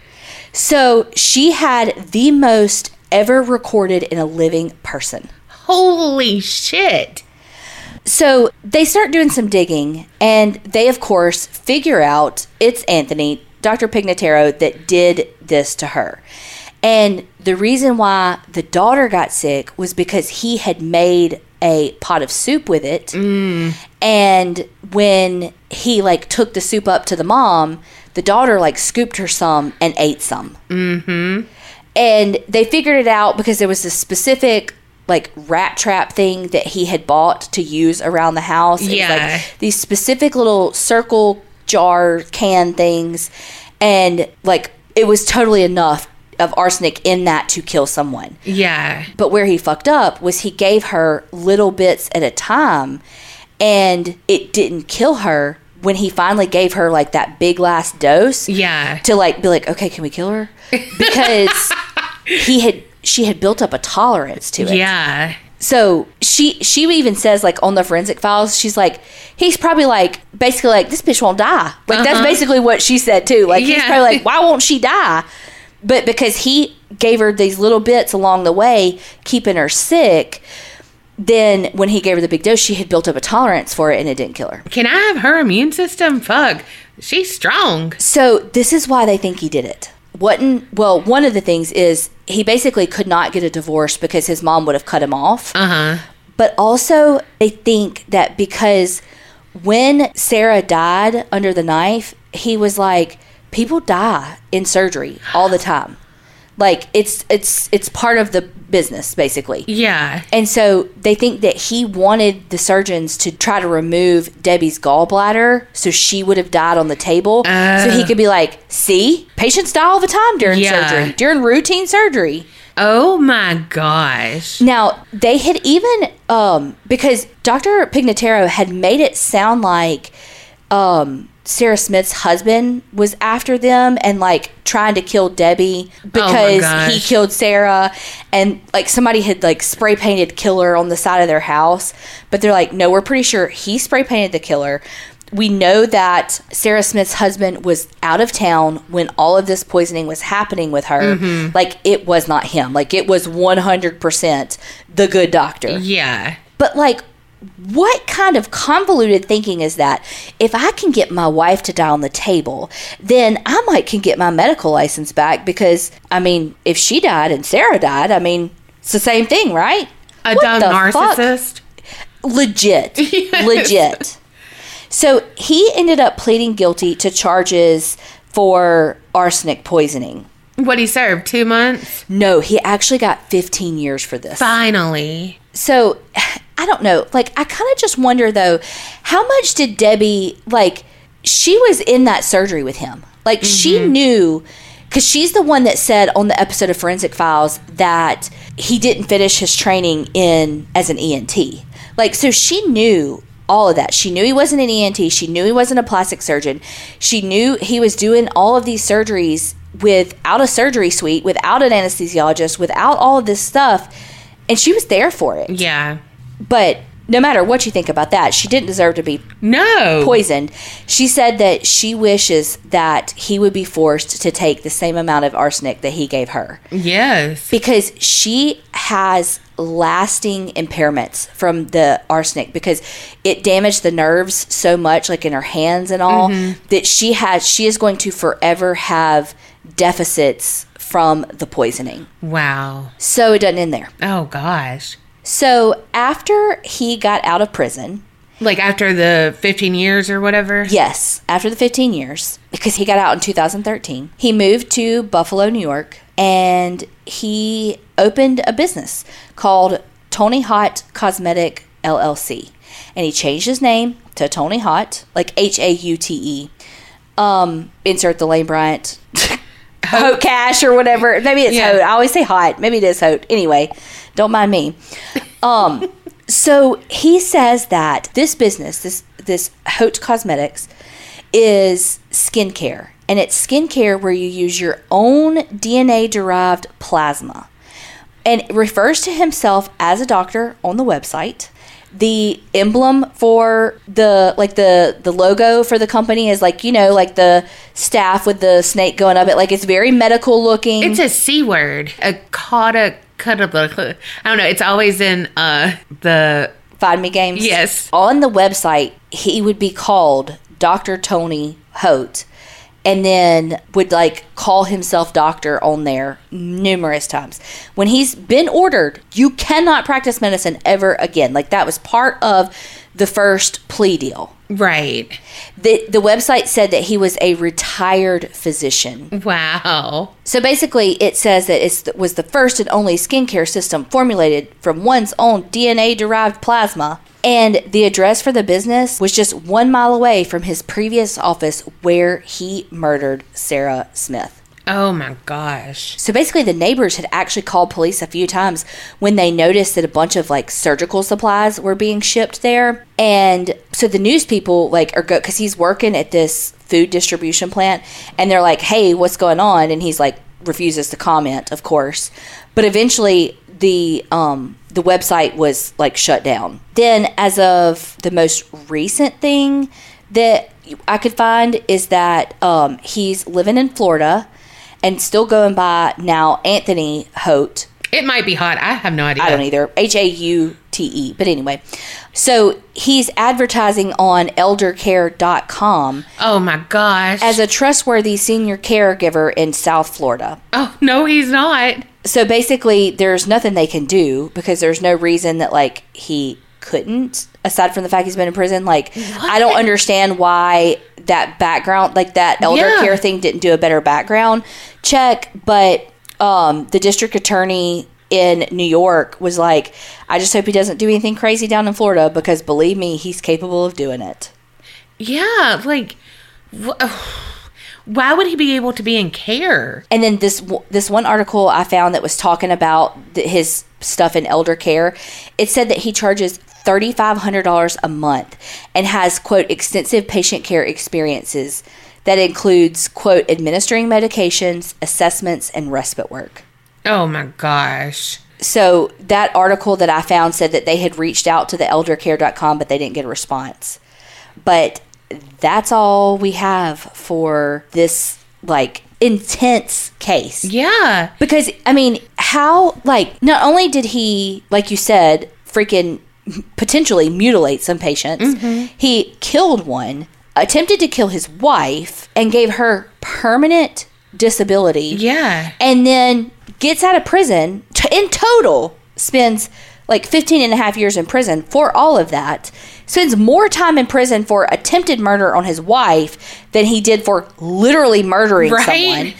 So she had the most ever recorded in a living person. Holy shit. So they start doing some digging, and they, of course, figure out it's Anthony, Dr. Pignataro, that did this to her. And the reason why the daughter got sick was because he had made a pot of soup with it. Mm. And when he like took the soup up to the mom, the daughter like scooped her some and ate some. Mm-hmm. and they figured it out because there was a specific like rat trap thing that he had bought to use around the house. It Yeah. like these specific little circle jar can things, and like it was totally enough of arsenic in that to kill someone. Yeah. But where he fucked up was he gave her little bits at a time and it didn't kill her when he finally gave her like that big last dose Yeah. to like be like, okay, can we kill her? Because he had she had built up a tolerance to it. Yeah. So she she even says like on the forensic files, she's like, he's probably like basically like this bitch won't die. Like that's Uh-huh. basically what she said too. Like he's probably like, why won't she die? But because he gave her these little bits along the way, keeping her sick, then when he gave her the big dose, she had built up a tolerance for it and it didn't kill her. Can I have her immune system? Fuck. She's strong. So this is why they think he did it. Wasn't well. One of the things is he basically could not get a divorce because his mom would have cut him off. Uh huh. But also, they think that because when Sarah died under the knife, he was like, people die in surgery all the time. Like it's it's it's part of the business basically. Yeah. And so they think that he wanted the surgeons to try to remove Debbie's gallbladder so she would have died on the table. so he Oh. could be like, see, patients die all the time during Yeah. surgery, during routine surgery. Oh my gosh. Now, they had even, um, because Dr. Pignataro had made it sound like um, Sarah Smith's husband was after them and like trying to kill Debbie because he killed Sarah and like somebody had like spray painted killer on the side of their house. But they're like, no, we're pretty sure he spray painted the killer. We know that Sarah Smith's husband was out of town when all of this poisoning was happening with her. Mm-hmm. Like, it was not him. Like, it was 100% the good doctor. Yeah. But like, what kind of convoluted thinking is that? If I can get my wife to die on the table, then I might can get my medical license back because I mean, if she died and Sarah died, I mean, it's the same thing, right? A What dumb the fuck? narcissist. Legit. Yes. Legit. So he ended up pleading guilty to charges for arsenic poisoning. What he served? Two months? No, he actually got 15 years for this. Finally. So I don't know. Like I kind of just wonder though, how much did Debbie like she was in that surgery with him. Like she mm-hmm. knew cuz she's the one that said on the episode of Forensic Files that he didn't finish his training in as an ENT. Like so she knew all of that. She knew he wasn't an ENT. She knew he wasn't a plastic surgeon. She knew he was doing all of these surgeries without a surgery suite, without an anesthesiologist, without all of this stuff. And she was there for it. Yeah. But no matter what you think about that, she didn't deserve to be No. poisoned. She said that she wishes that he would be forced to take the same amount of arsenic that he gave her Yes. because she has lasting impairments from the arsenic because it damaged the nerves so much like in her hands and all mm-hmm. that she has she is going to forever have deficits from the poisoning. Wow. So it doesn't end there. Oh gosh. So after he got out of prison, Like after the 15 years or whatever? Yes, after the 15 years, because he got out in 2013, he moved to Buffalo, New York, and he opened a business called Tony Hot Cosmetic LLC. And he changed his name to Tony Hot, like H A U T E. Um, insert the Lane Bryant Hote Cash or whatever. Maybe it's Yeah. Hote. I always say Hot. Maybe it is Hote. Anyway, don't mind me. Um, so he says that this business, this this Hote Cosmetics, is skincare, and it's skincare where you use your own DNA derived plasma, and refers to himself as a doctor on the website. The emblem for the like the the logo for the company is like you know like the staff with the snake going up it like it's very medical looking. It's a C word. A cauda cut up. I don't know. It's always in uh the Find Me games. Yes. On the website, he would be called Dr. Tony Hote and then would like call himself doctor on there numerous times. When he's been ordered, you cannot practice medicine ever again. Like that was part of the first plea deal. right. The the website said that he was a retired physician. Wow. So basically, it says that it was the first and only skincare system formulated from one's own DNA derived plasma. And the address for the business was just one mile away from his previous office where he murdered Sarah Smith. Oh my gosh. So basically, the neighbors had actually called police a few times when they noticed that a bunch of like surgical supplies were being shipped there. And so the news people like are go because he's working at this food distribution plant, and they're like, "Hey, what's going on?" And he's like refuses to comment, of course. But eventually, the um the website was like shut down. Then, as of the most recent thing that I could find is that um, he's living in Florida and still going by now Anthony Hote. It might be hot. I have no idea. I don't either. H A U T E. But anyway, so he's advertising on eldercare.com Oh my gosh. as a trustworthy senior caregiver in South Florida. oh no, he's not. So basically, there's nothing they can do because there's no reason that like he couldn't, aside from the fact he's been in prison. Like, I don't understand why that background, like that elder Yeah. care thing, didn't do a better background check. But um, the district attorney in New York was like, I just hope he doesn't do anything crazy down in Florida because believe me, he's capable of doing it. Yeah, like, wh- why would he be able to be in care? And then this this one article I found that was talking about his stuff in elder care. It said that he charges thirty five hundred dollars a month and has quote extensive patient care experiences that includes quote administering medications, assessments, and respite work. Oh my gosh. So that article that I found said that they had reached out to the eldercare.com, but they didn't get a response. But that's all we have for this like intense case. Yeah. Because I mean, how like not only did he, like you said, freaking potentially mutilate some patients, mm-hmm. he killed one, attempted to kill his wife, and gave her permanent disability. Yeah. and then gets out of prison in total spends like 15 and a half years in prison for all of that. Spends more time in prison for attempted murder on his wife than he did for literally murdering Right. someone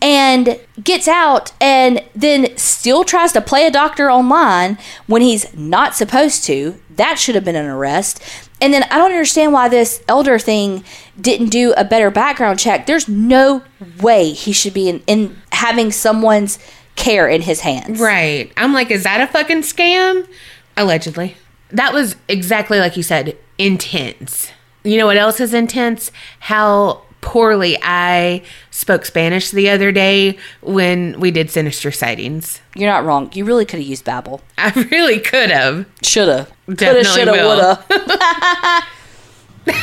and gets out and then still tries to play a doctor online when he's not supposed to that should have been an arrest and then i don't understand why this elder thing didn't do a better background check there's no way he should be in, in having someone's care in his hands Right. I'm like, is that a fucking scam? Allegedly. That was exactly like you said, intense. You know what else is intense? How poorly. I spoke Spanish the other day when we did Sinister Sightings. you're not wrong. You really could have used Babbel I really could have. shoulda. Coulda Definitely shoulda woulda.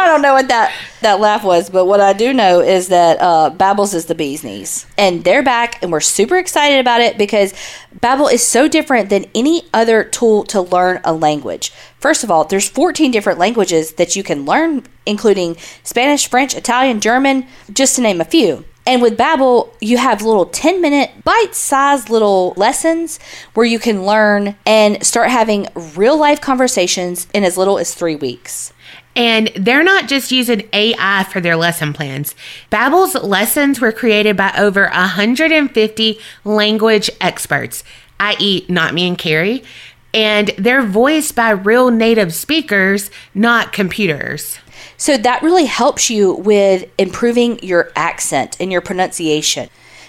I don't know what that that laugh was, but what I do know is that uh, Babbel's is the bee's knees, and they're back, and we're super excited about it because Babel is so different than any other tool to learn a language. First of all, there's 14 different languages that you can learn, including Spanish, French, Italian, German, just to name a few. And with Babbel, you have little 10 minute bite-sized little lessons where you can learn and start having real life conversations in as little as 3 weeks. And they're not just using AI for their lesson plans. Babbel's lessons were created by over 150 language experts, i.e., not me and Kerri, and they're voiced by real native speakers, not computers. So that really helps you with improving your accent and your pronunciation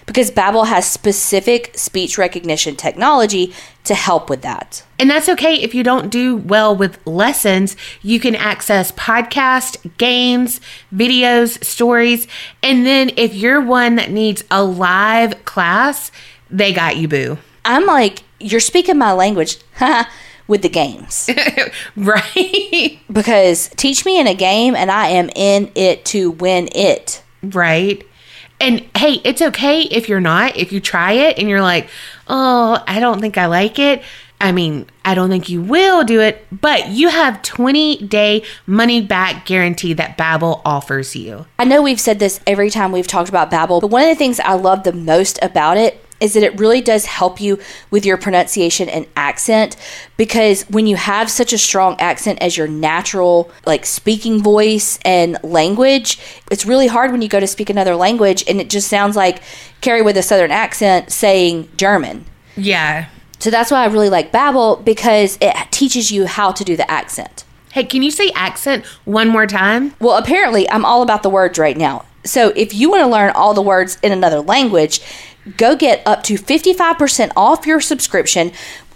because Babbel has specific speech recognition technology to help with that. And that's okay if you don't do well with lessons. You can access podcast, games, videos, stories. And then if you're one that needs a live class, they got you, boo. I'm like, you're speaking my language with the games right? because teach me in a game and I am in it to win it. Right. And hey, it's okay if you're not. If you try it and you're like, oh, I don't think I like it. I mean, I don't think you will do it, but you have 20 day money back guarantee that Babbel offers you. I know we've said this every time we've talked about Babbel, but one of the things I love the most about it is that it really does help you with your pronunciation and accent because when you have such a strong accent as your natural like speaking voice and language, it's really hard when you go to speak another language and it just sounds like Kerri with a southern accent saying German. Yeah. So that's why I really like Babbel because it teaches you how to do the accent. Hey, can you say accent one more time? Well, apparently, I'm all about the words right now. So if you want to learn all the words in another language, go get up to 55% off your subscription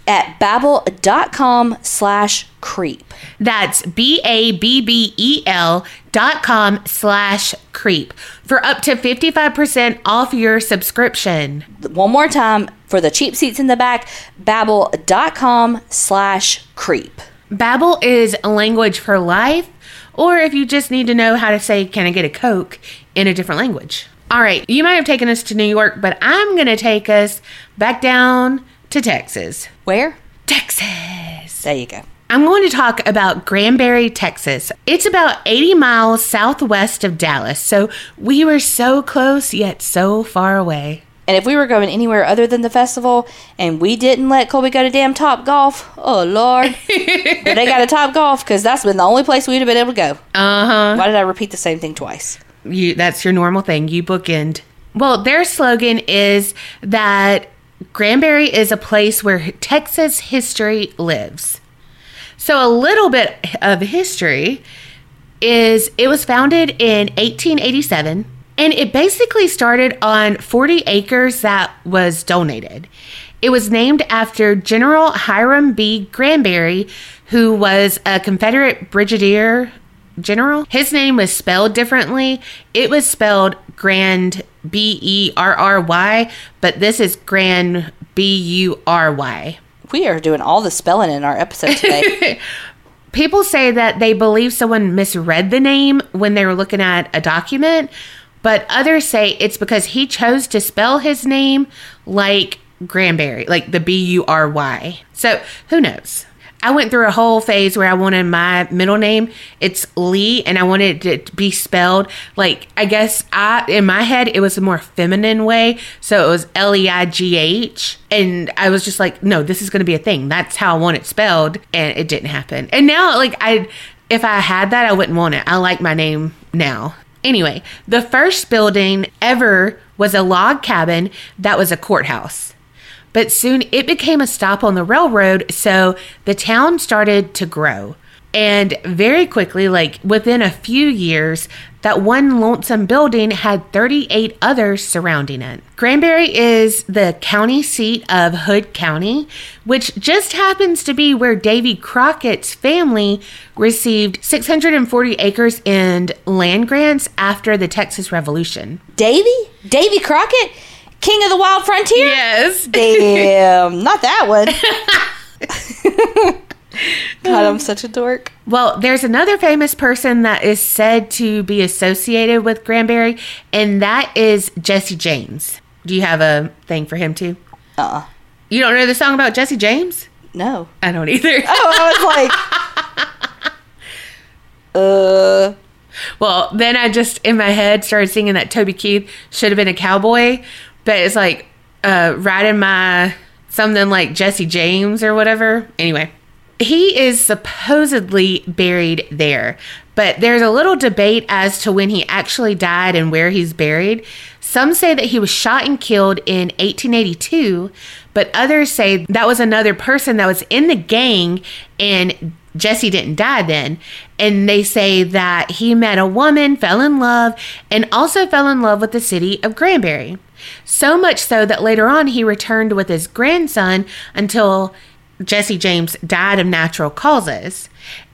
at babbel.com slash creep. That's B A B B E L dot com slash creep for up to 55% off your subscription. One more time for the cheap seats in the back, babbel.com slash creep. Babbel is a language for life, or if you just need to know how to say, Can I get a Coke in a different language. All right, you might have taken us to New York, but I'm going to take us back down to Texas. Where? Texas. There you go. I'm going to talk about Granbury, Texas. It's about 80 miles southwest of Dallas, so we were so close yet so far away. And if we were going anywhere other than the festival and we didn't let Colby go to damn Top Golf, oh Lord. but they got a Top Golf because that's been the only place we'd have been able to go. Uh huh. Why did I repeat the same thing twice? You that's your normal thing. You bookend. Well, their slogan is that Granbury is a place where Texas history lives. So, a little bit of history is it was founded in 1887 and it basically started on 40 acres that was donated. It was named after General Hiram B. Granbury, who was a Confederate brigadier general. His name was spelled differently. It was spelled Grand B E R R Y, but this is Grand B U R Y. We are doing all the spelling in our episode today. People say that they believe someone misread the name when they were looking at a document, but others say it's because he chose to spell his name like Granberry, like the B U R Y. So who knows? I went through a whole phase where I wanted my middle name. It's Lee, and I wanted it to be spelled like I guess I in my head it was a more feminine way, so it was L E I G H, and I was just like, no, this is going to be a thing. That's how I want it spelled, and it didn't happen. And now, like I, if I had that, I wouldn't want it. I like my name now. Anyway, the first building ever was a log cabin that was a courthouse. But soon it became a stop on the railroad, so the town started to grow. And very quickly, like within a few years, that one lonesome building had 38 others surrounding it. Granbury is the county seat of Hood County, which just happens to be where Davy Crockett's family received 640 acres in land grants after the Texas Revolution. Davy? Davy Crockett? King of the Wild Frontier? Yes. Damn, not that one. God, I'm such a dork. Well, there's another famous person that is said to be associated with Granbury, and that is Jesse James. Do you have a thing for him too? Uh-uh. You don't know the song about Jesse James? No. I don't either. Oh, I was like, uh, well, then I just in my head started singing that Toby Keith should have been a cowboy, but it's like uh, riding my something like Jesse James or whatever. Anyway, he is supposedly buried there, but there's a little debate as to when he actually died and where he's buried. Some say that he was shot and killed in 1882, but others say that was another person that was in the gang and Jesse didn't die then. And they say that he met a woman, fell in love, and also fell in love with the city of Granbury. So much so that later on he returned with his grandson until Jesse James died of natural causes.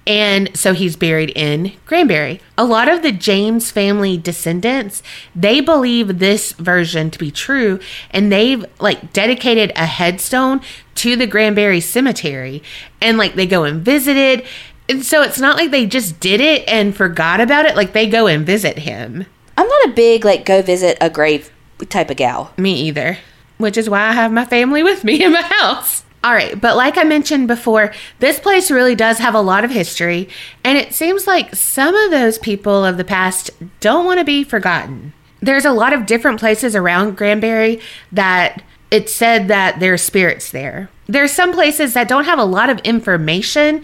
And so he's buried in Granbury. A lot of the James family descendants, they believe this version to be true and they've like dedicated a headstone to the Granbury cemetery and like they go and visit it. And so it's not like they just did it and forgot about it, like they go and visit him. I'm not a big, like, go visit a grave type of gal. Me either, which is why I have my family with me in my house. All right, but like I mentioned before, this place really does have a lot of history, and it seems like some of those people of the past don't want to be forgotten. There's a lot of different places around Granbury that it's said that there's spirits there. There's some places that don't have a lot of information,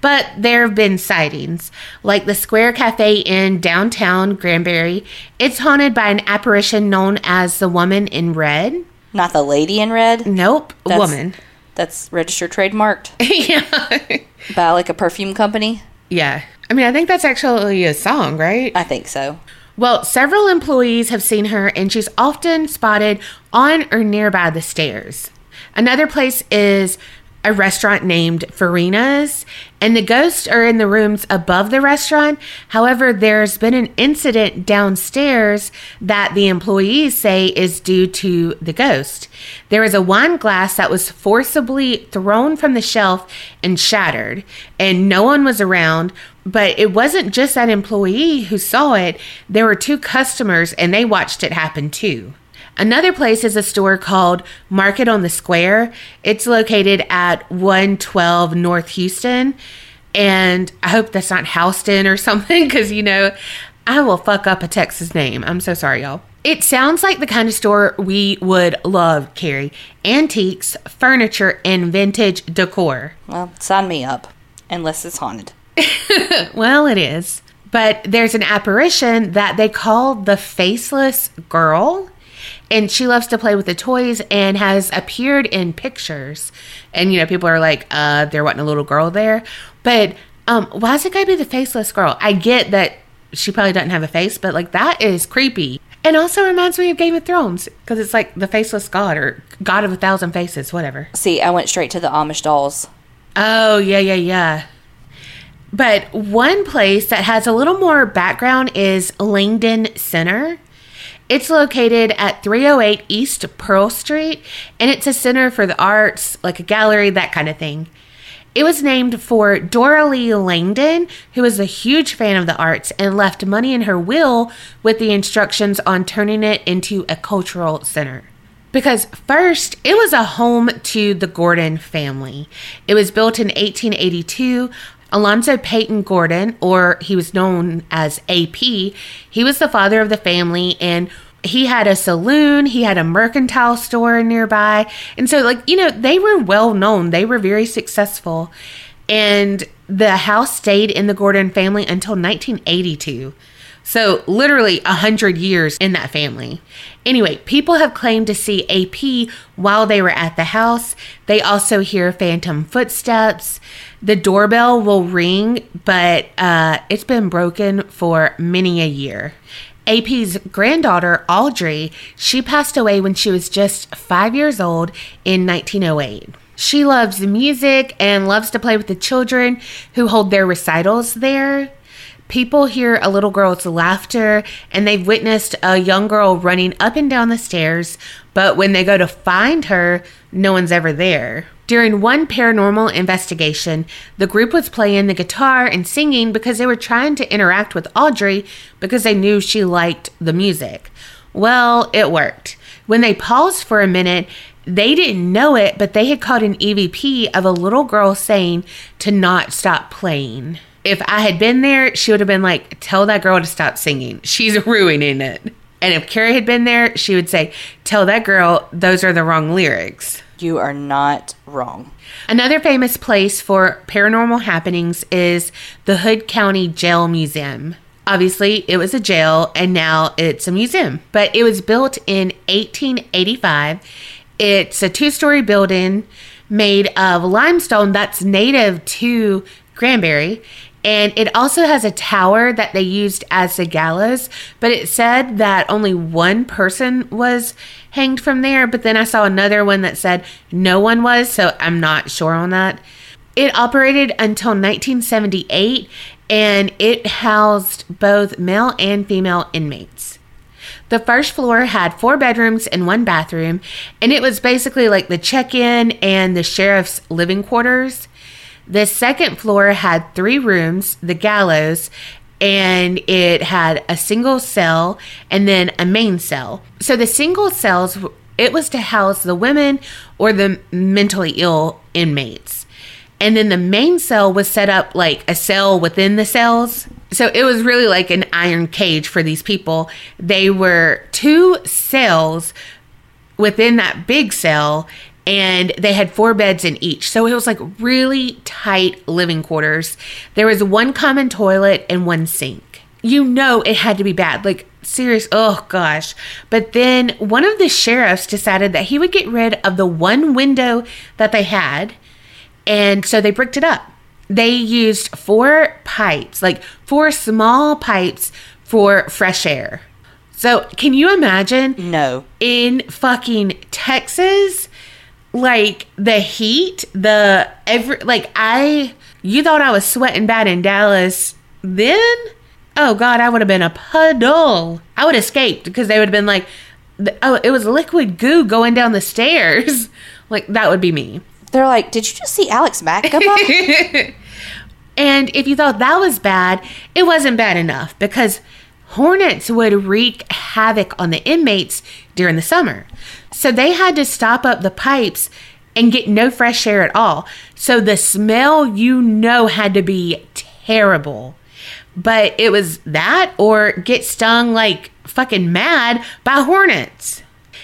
but there have been sightings, like the Square Cafe in downtown Granbury. It's haunted by an apparition known as the Woman in Red. Not the lady in red. Nope, That's- woman. That's registered trademarked yeah. by like a perfume company. Yeah. I mean, I think that's actually a song, right? I think so. Well, several employees have seen her, and she's often spotted on or nearby the stairs. Another place is a restaurant named Farina's, and the ghosts are in the rooms above the restaurant. However, there's been an incident downstairs that the employees say is due to the ghost. There was a wine glass that was forcibly thrown from the shelf and shattered, and no one was around. But it wasn't just that employee who saw it, there were two customers, and they watched it happen too. Another place is a store called Market on the Square. It's located at 112 North Houston. And I hope that's not Houston or something because, you know, I will fuck up a Texas name. I'm so sorry, y'all. It sounds like the kind of store we would love, Kerri. Antiques, furniture, and vintage decor. Well, sign me up. Unless it's haunted. Well, it is. But there's an apparition that they call the Faceless Girl. And she loves to play with the toys and has appeared in pictures. And you know, people are like, uh, there wasn't a little girl there. But um, why is it gotta be the faceless girl? I get that she probably doesn't have a face, but like that is creepy. And also reminds me of Game of Thrones because it's like the faceless god or god of a thousand faces, whatever. See, I went straight to the Amish dolls. Oh, yeah, yeah, yeah. But one place that has a little more background is Langdon Center. It's located at 308 East Pearl Street, and it's a center for the arts, like a gallery, that kind of thing. It was named for Dora Lee Langdon, who was a huge fan of the arts and left money in her will with the instructions on turning it into a cultural center. Because first, it was a home to the Gordon family. It was built in 1882. Alonzo Peyton Gordon, or he was known as AP, he was the father of the family and he had a saloon, he had a mercantile store nearby. And so, like, you know, they were well known, they were very successful. And the house stayed in the Gordon family until 1982. So, literally a 100 years in that family. Anyway, people have claimed to see AP while they were at the house. They also hear phantom footsteps. The doorbell will ring, but uh, it's been broken for many a year. AP's granddaughter, Audrey, she passed away when she was just five years old in 1908. She loves music and loves to play with the children who hold their recitals there. People hear a little girl's laughter and they've witnessed a young girl running up and down the stairs, but when they go to find her, no one's ever there. During one paranormal investigation, the group was playing the guitar and singing because they were trying to interact with Audrey because they knew she liked the music. Well, it worked. When they paused for a minute, they didn't know it, but they had caught an EVP of a little girl saying to not stop playing. If I had been there, she would have been like, Tell that girl to stop singing. She's ruining it. And if Kerri had been there, she would say, Tell that girl those are the wrong lyrics. You are not wrong. Another famous place for paranormal happenings is the Hood County Jail Museum. Obviously, it was a jail and now it's a museum, but it was built in 1885. It's a two story building made of limestone that's native to Granbury. And it also has a tower that they used as the gallows, but it said that only one person was hanged from there. But then I saw another one that said no one was, so I'm not sure on that. It operated until 1978 and it housed both male and female inmates. The first floor had four bedrooms and one bathroom, and it was basically like the check in and the sheriff's living quarters. The second floor had three rooms, the gallows, and it had a single cell and then a main cell. So the single cells, it was to house the women or the mentally ill inmates. And then the main cell was set up like a cell within the cells. So it was really like an iron cage for these people. They were two cells within that big cell and they had four beds in each. So it was like really tight living quarters. There was one common toilet and one sink. You know it had to be bad. Like serious oh gosh. But then one of the sheriffs decided that he would get rid of the one window that they had. And so they bricked it up. They used four pipes, like four small pipes for fresh air. So, can you imagine? No. In fucking Texas, like the heat, the every like I you thought I was sweating bad in Dallas then? Oh god, I would have been a puddle. I would have escaped because they would have been like oh, it was liquid goo going down the stairs. Like that would be me. They're like, "Did you just see Alex Mack come up?" And if you thought that was bad, it wasn't bad enough because hornets would wreak havoc on the inmates during the summer. So they had to stop up the pipes and get no fresh air at all. So the smell, you know, had to be terrible. But it was that or get stung like fucking mad by hornets.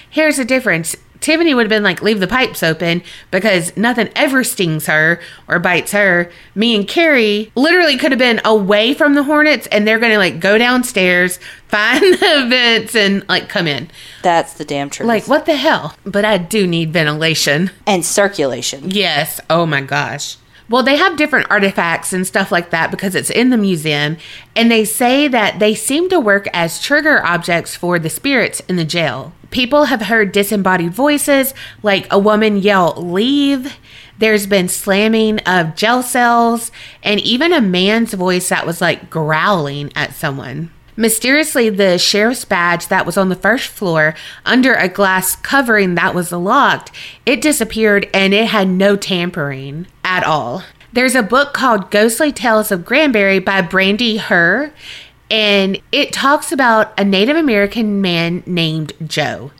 Here's the difference Tiffany would have been like, leave the pipes open because nothing ever stings her or bites her. Me and Kerri literally could have been away from the hornets and they're going to like go downstairs, find the vents and like come in. That's the damn truth. Like, what the hell? But I do need ventilation. and circulation. Yes. Oh my gosh. Well, they have different artifacts and stuff like that because it's in the museum. And they say that they seem to work as trigger objects for the spirits in the jail. People have heard disembodied voices, like a woman yell, Leave. There's been slamming of jail cells, and even a man's voice that was like growling at someone. Mysteriously, the sheriff's badge that was on the first floor under a glass covering that was locked, it disappeared and it had no tampering at all. There's a book called Ghostly Tales of Granbury by Brandy Herr, and it talks about a Native American man named Joe.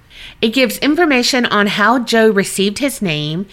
It gives information on how Joe received his name.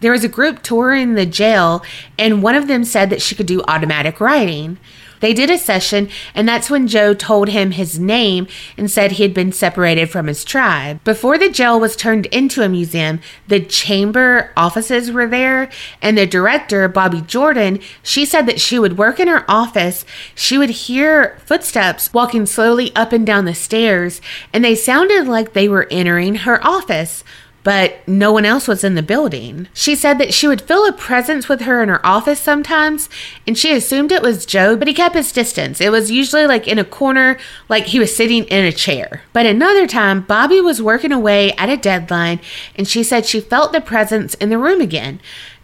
There was a group touring the jail, and one of them said that she could do automatic writing. They did a session, and that's when Joe told him his name and said he had been separated from his tribe. Before the jail was turned into a museum, the chamber offices were there, and the director, Bobby Jordan, she said that she would work in her office. She would hear footsteps walking slowly up and down the stairs, and they sounded like they were entering her office but no one else was in the building. She said that she would feel a presence with her in her office sometimes, and she assumed it was Joe, but he kept his distance. It was usually like in a corner, like he was sitting in a chair. But another time, Bobby was working away at a deadline, and she said she felt the presence in the room again.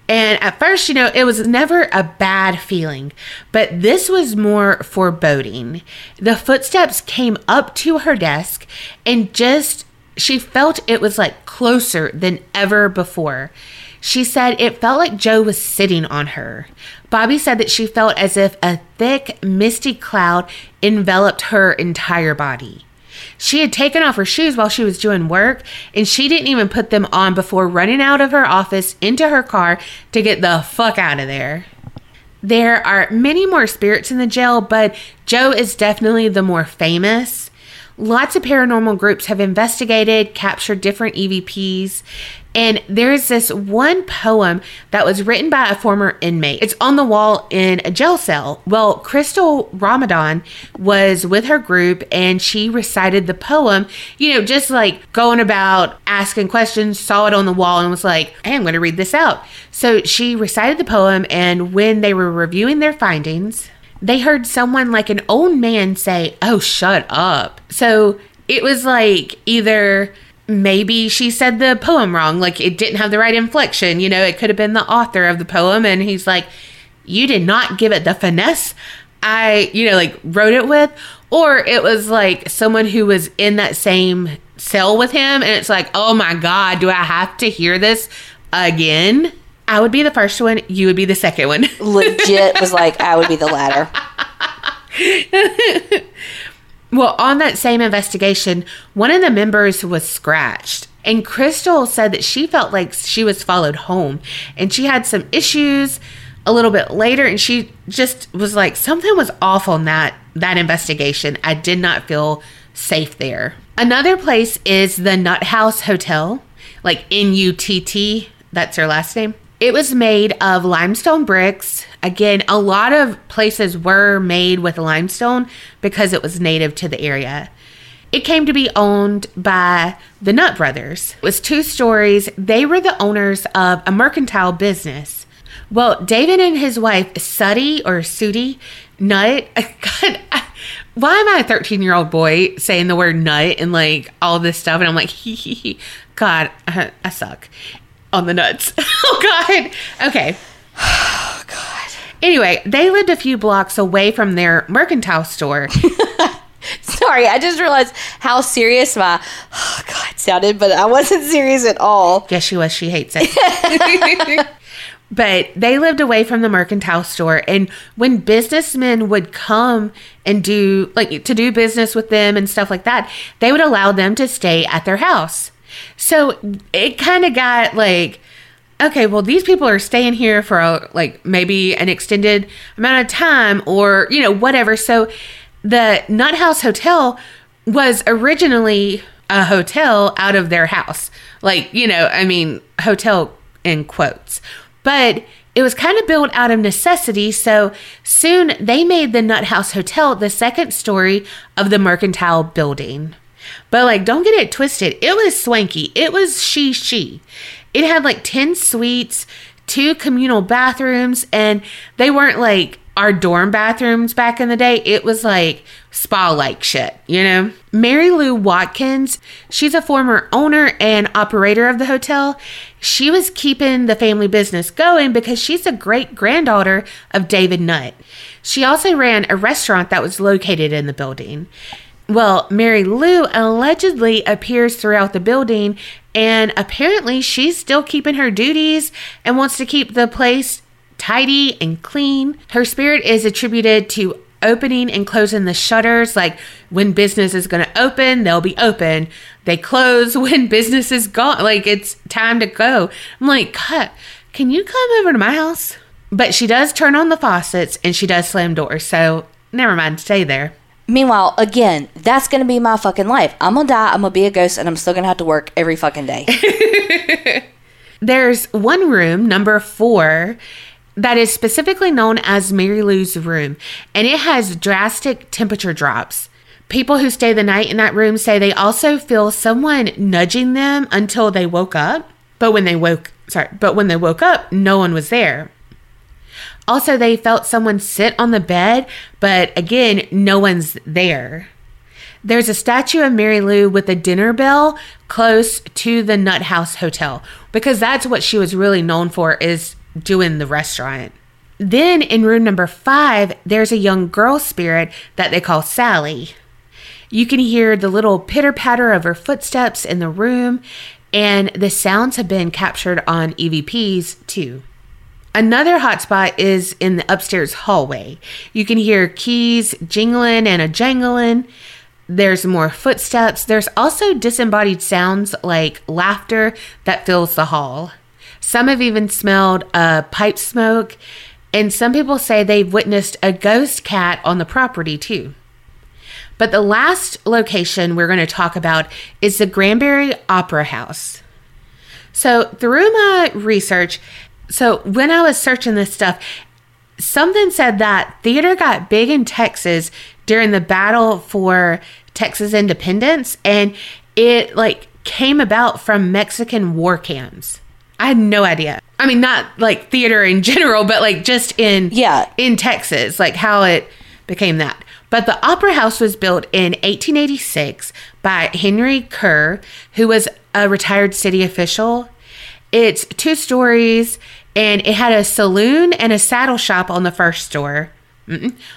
And at first, you know, it was never a bad feeling, but this was more foreboding. The footsteps came up to her desk and just she felt it was like closer than ever before. She said it felt like Joe was sitting on her. Bobby said that she felt as if a thick, misty cloud enveloped her entire body. She had taken off her shoes while she was doing work, and she didn't even put them on before running out of her office into her car to get the fuck out of there. There are many more spirits in the jail, but Joe is definitely the more famous. Lots of paranormal groups have investigated, captured different EVPs, and there's this one poem that was written by a former inmate. It's on the wall in a jail cell. Well, Crystal Ramadan was with her group and she recited the poem, you know, just like going about asking questions, saw it on the wall and was like, hey, I'm going to read this out. So she recited the poem, and when they were reviewing their findings, they heard someone like an old man say, Oh, shut up. So it was like either maybe she said the poem wrong, like it didn't have the right inflection. You know, it could have been the author of the poem, and he's like, You did not give it the finesse I, you know, like wrote it with. Or it was like someone who was in that same cell with him, and it's like, Oh my God, do I have to hear this again? I would be the first one. You would be the second one. Legit was like, I would be the latter. well, on that same investigation, one of the members was scratched. And Crystal said that she felt like she was followed home and she had some issues a little bit later and she just was like something was awful in that that investigation. I did not feel safe there. Another place is the Nutt House Hotel, like N U T T, that's her last name. It was made of limestone bricks. Again, a lot of places were made with limestone because it was native to the area. It came to be owned by the Nutt brothers. It was two stories. They were the owners of a mercantile business. Well, David and his wife, Suddy or Sudi Nutt, God, why am I a 13 year old boy saying the word nut and like all this stuff? And I'm like, hee hee hee. God, I suck on the nuts. oh God. Okay. Oh God. Anyway, they lived a few blocks away from their mercantile store. Sorry, I just realized how serious my oh God sounded, but I wasn't serious at all. Yes, she was. She hates it. but they lived away from the mercantile store and when businessmen would come and do like to do business with them and stuff like that they would allow them to stay at their house so it kind of got like, okay, well, these people are staying here for a, like maybe an extended amount of time or, you know, whatever. So the Nutt House Hotel was originally a hotel out of their house. Like, you know, I mean, hotel in quotes. But it was kind of built out of necessity, so soon they made the Nutt House Hotel the second story of the Mercantile building. But like, don't get it twisted. It was swanky. It was she she. It had like 10 suites, two communal bathrooms, and they weren't like our dorm bathrooms back in the day. It was like spa like shit, you know? Mary Lou Watkins, she's a former owner and operator of the hotel. She was keeping the family business going because she's a great granddaughter of David Nutt. She also ran a restaurant that was located in the building. Well, Mary Lou allegedly appears throughout the building, and apparently she's still keeping her duties and wants to keep the place tidy and clean. Her spirit is attributed to opening and closing the shutters. Like when business is going to open, they'll be open. They close when business is gone. Like it's time to go. I'm like, cut. Can you come over to my house? But she does turn on the faucets and she does slam doors. So never mind. Stay there. Meanwhile, again, that's gonna be my fucking life. I'm gonna die. I'm gonna be a ghost, and I'm still gonna have to work every fucking day. There's one room, number four, that is specifically known as Mary Lou's room, and it has drastic temperature drops. People who stay the night in that room say they also feel someone nudging them until they woke up. But when they woke, sorry, but when they woke up, no one was there. Also, they felt someone sit on the bed, but again, no one's there. There's a statue of Mary Lou with a dinner bell close to the Nutt House Hotel because that's what she was really known for is doing the restaurant. Then in room number five, there's a young girl spirit that they call Sally. You can hear the little pitter patter of her footsteps in the room, and the sounds have been captured on EVPs too. Another hotspot is in the upstairs hallway. You can hear keys jingling and a jangling. There's more footsteps. There's also disembodied sounds like laughter that fills the hall. Some have even smelled uh, pipe smoke, and some people say they've witnessed a ghost cat on the property too. But the last location we're going to talk about is the Granbury Opera House. So, through my research, so when I was searching this stuff, something said that theater got big in Texas during the battle for Texas independence and it like came about from Mexican war camps. I had no idea. I mean not like theater in general, but like just in Yeah. in Texas, like how it became that. But the Opera House was built in 1886 by Henry Kerr, who was a retired city official. It's two stories and it had a saloon and a saddle shop on the first store.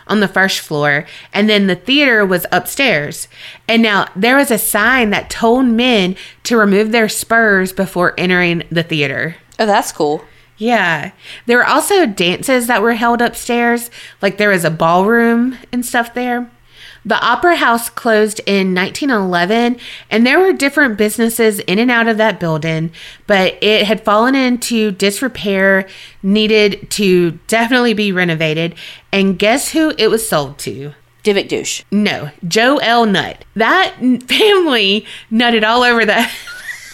On the first floor, and then the theater was upstairs. And now there was a sign that told men to remove their spurs before entering the theater. Oh, that's cool. Yeah. There were also dances that were held upstairs, like there was a ballroom and stuff there. The Opera House closed in 1911, and there were different businesses in and out of that building, but it had fallen into disrepair, needed to definitely be renovated. And guess who it was sold to? Divic douche. No, Joe L. Nutt. That family nutted all over that.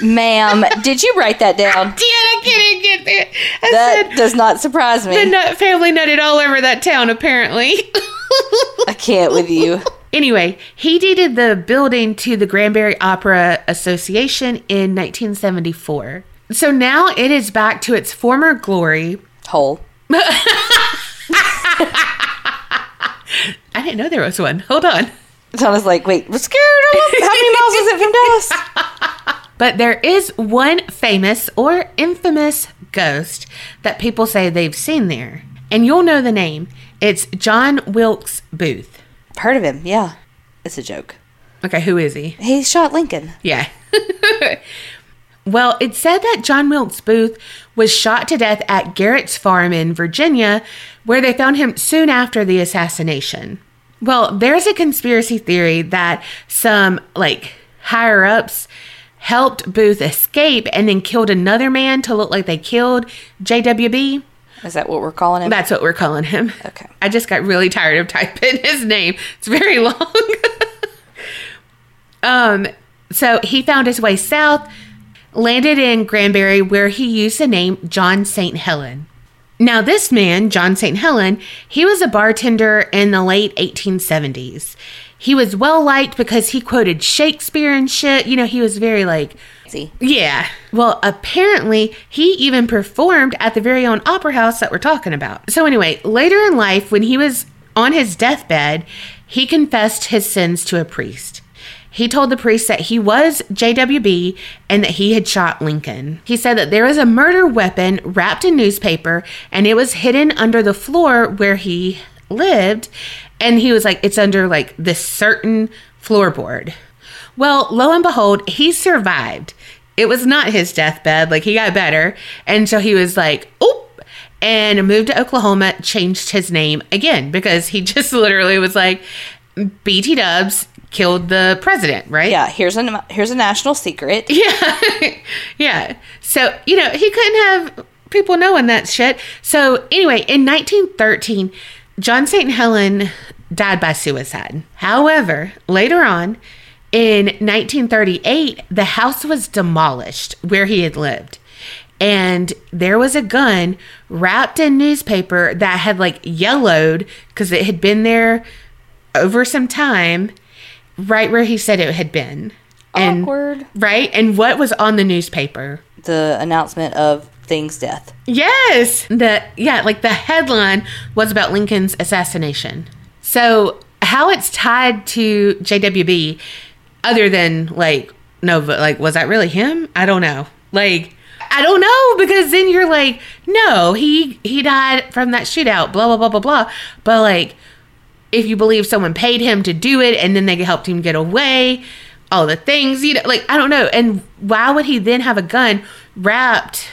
Ma'am, did you write that down? Yeah, I couldn't get there. I That said does not surprise me. the Nutt family nutted all over that town, apparently. I can't with you. Anyway, he deeded the building to the Granbury Opera Association in 1974. So now it is back to its former glory. Hole. I didn't know there was one. Hold on. Donna's like, wait, was scared? How many miles is it from Dallas? But there is one famous or infamous ghost that people say they've seen there. And you'll know the name. It's John Wilkes Booth. Heard of him? Yeah, it's a joke. Okay, who is he? He shot Lincoln. Yeah. well, it said that John Wilkes Booth was shot to death at Garrett's Farm in Virginia, where they found him soon after the assassination. Well, there's a conspiracy theory that some, like, higher ups helped Booth escape and then killed another man to look like they killed JWB. Is that what we're calling him? That's what we're calling him. Okay. I just got really tired of typing his name. It's very long. um, so he found his way south. landed in Granbury where he used the name John St. Helen. Now, this man, John St. Helen, he was a bartender in the late 1870s. He was well liked because he quoted Shakespeare and shit. You know, he was very like, See, yeah. Well, apparently, he even performed at the very own opera house that we're talking about. So, anyway, later in life, when he was on his deathbed, he confessed his sins to a priest. He told the priest that he was JWB and that he had shot Lincoln. He said that there was a murder weapon wrapped in newspaper and it was hidden under the floor where he lived. And he was like, it's under like this certain floorboard. Well, lo and behold, he survived. It was not his deathbed. Like he got better. And so he was like, oop, and moved to Oklahoma, changed his name again because he just literally was like, BT Dubs killed the president, right? yeah, here's a here's a national secret. Yeah. yeah. So, you know, he couldn't have people knowing that shit. So, anyway, in 1913, John St. Helen died by suicide. However, later on, in 1938, the house was demolished where he had lived. And there was a gun wrapped in newspaper that had like yellowed because it had been there over some time, right where he said it had been. And, Awkward. Right? And what was on the newspaper? The announcement of Thing's death. Yes. The yeah, like the headline was about Lincoln's assassination. So how it's tied to JWB, other than like no, but like was that really him? I don't know. Like I don't know because then you're like, no, he he died from that shootout. Blah blah blah blah blah. But like, if you believe someone paid him to do it and then they helped him get away, all the things you know, like I don't know. And why would he then have a gun wrapped?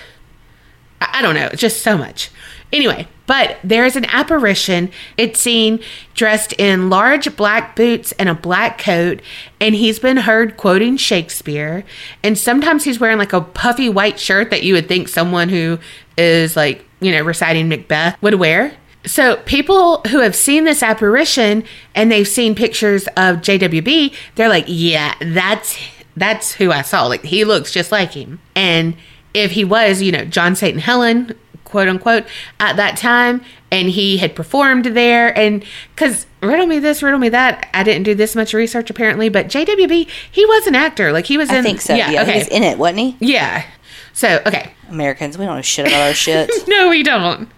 I I don't know, just so much. Anyway, but there is an apparition. It's seen dressed in large black boots and a black coat, and he's been heard quoting Shakespeare. And sometimes he's wearing like a puffy white shirt that you would think someone who is like, you know, reciting Macbeth would wear. So people who have seen this apparition and they've seen pictures of JWB, they're like, yeah, that's that's who I saw. Like he looks just like him. And if he was, you know, John Satan Helen, quote unquote, at that time, and he had performed there, and because riddle me this, riddle me that, I didn't do this much research apparently, but JWB, he was an actor. Like he was in. I think so. Yeah, he okay. was in it, wasn't he? yeah. So okay, Americans, we don't know shit about our shit. no, we don't.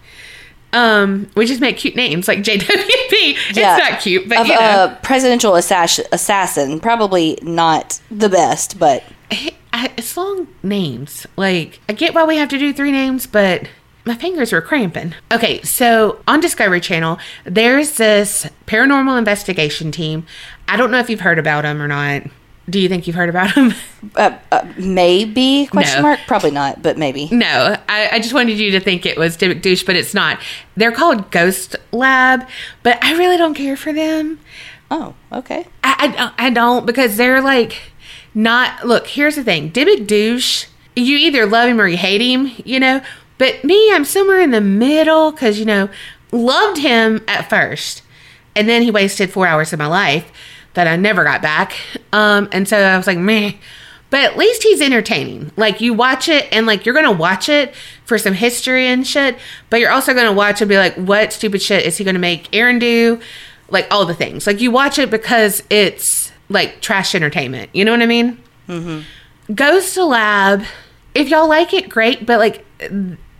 Um, we just make cute names like JWB. Yeah. It's not cute, but of you know, a presidential assass- assassin, probably not the best, but I- it's long names. Like I get why we have to do three names, but my fingers were cramping. Okay, so on Discovery Channel, there's this paranormal investigation team. I don't know if you've heard about them or not. Do you think you've heard about them? uh, uh, maybe question No. mark, probably not, but maybe. No, I, I just wanted you to think it was Dimmick Douche, but it's not. They're called Ghost Lab, but I really don't care for them. Oh, okay. I, I, don't- I don't because they're like not. Look, here's the thing Dimmick Douche, you either love him or you hate him, you know? But me, I'm somewhere in the middle because, you know, loved him at first. And then he wasted four hours of my life that I never got back. Um, and so I was like, meh. But at least he's entertaining. Like you watch it and like you're gonna watch it for some history and shit, but you're also gonna watch and be like, what stupid shit is he gonna make Aaron do? Like all the things. Like you watch it because it's like trash entertainment. You know what I mean? Mm-hmm. Ghost Lab. If y'all like it, great. But like,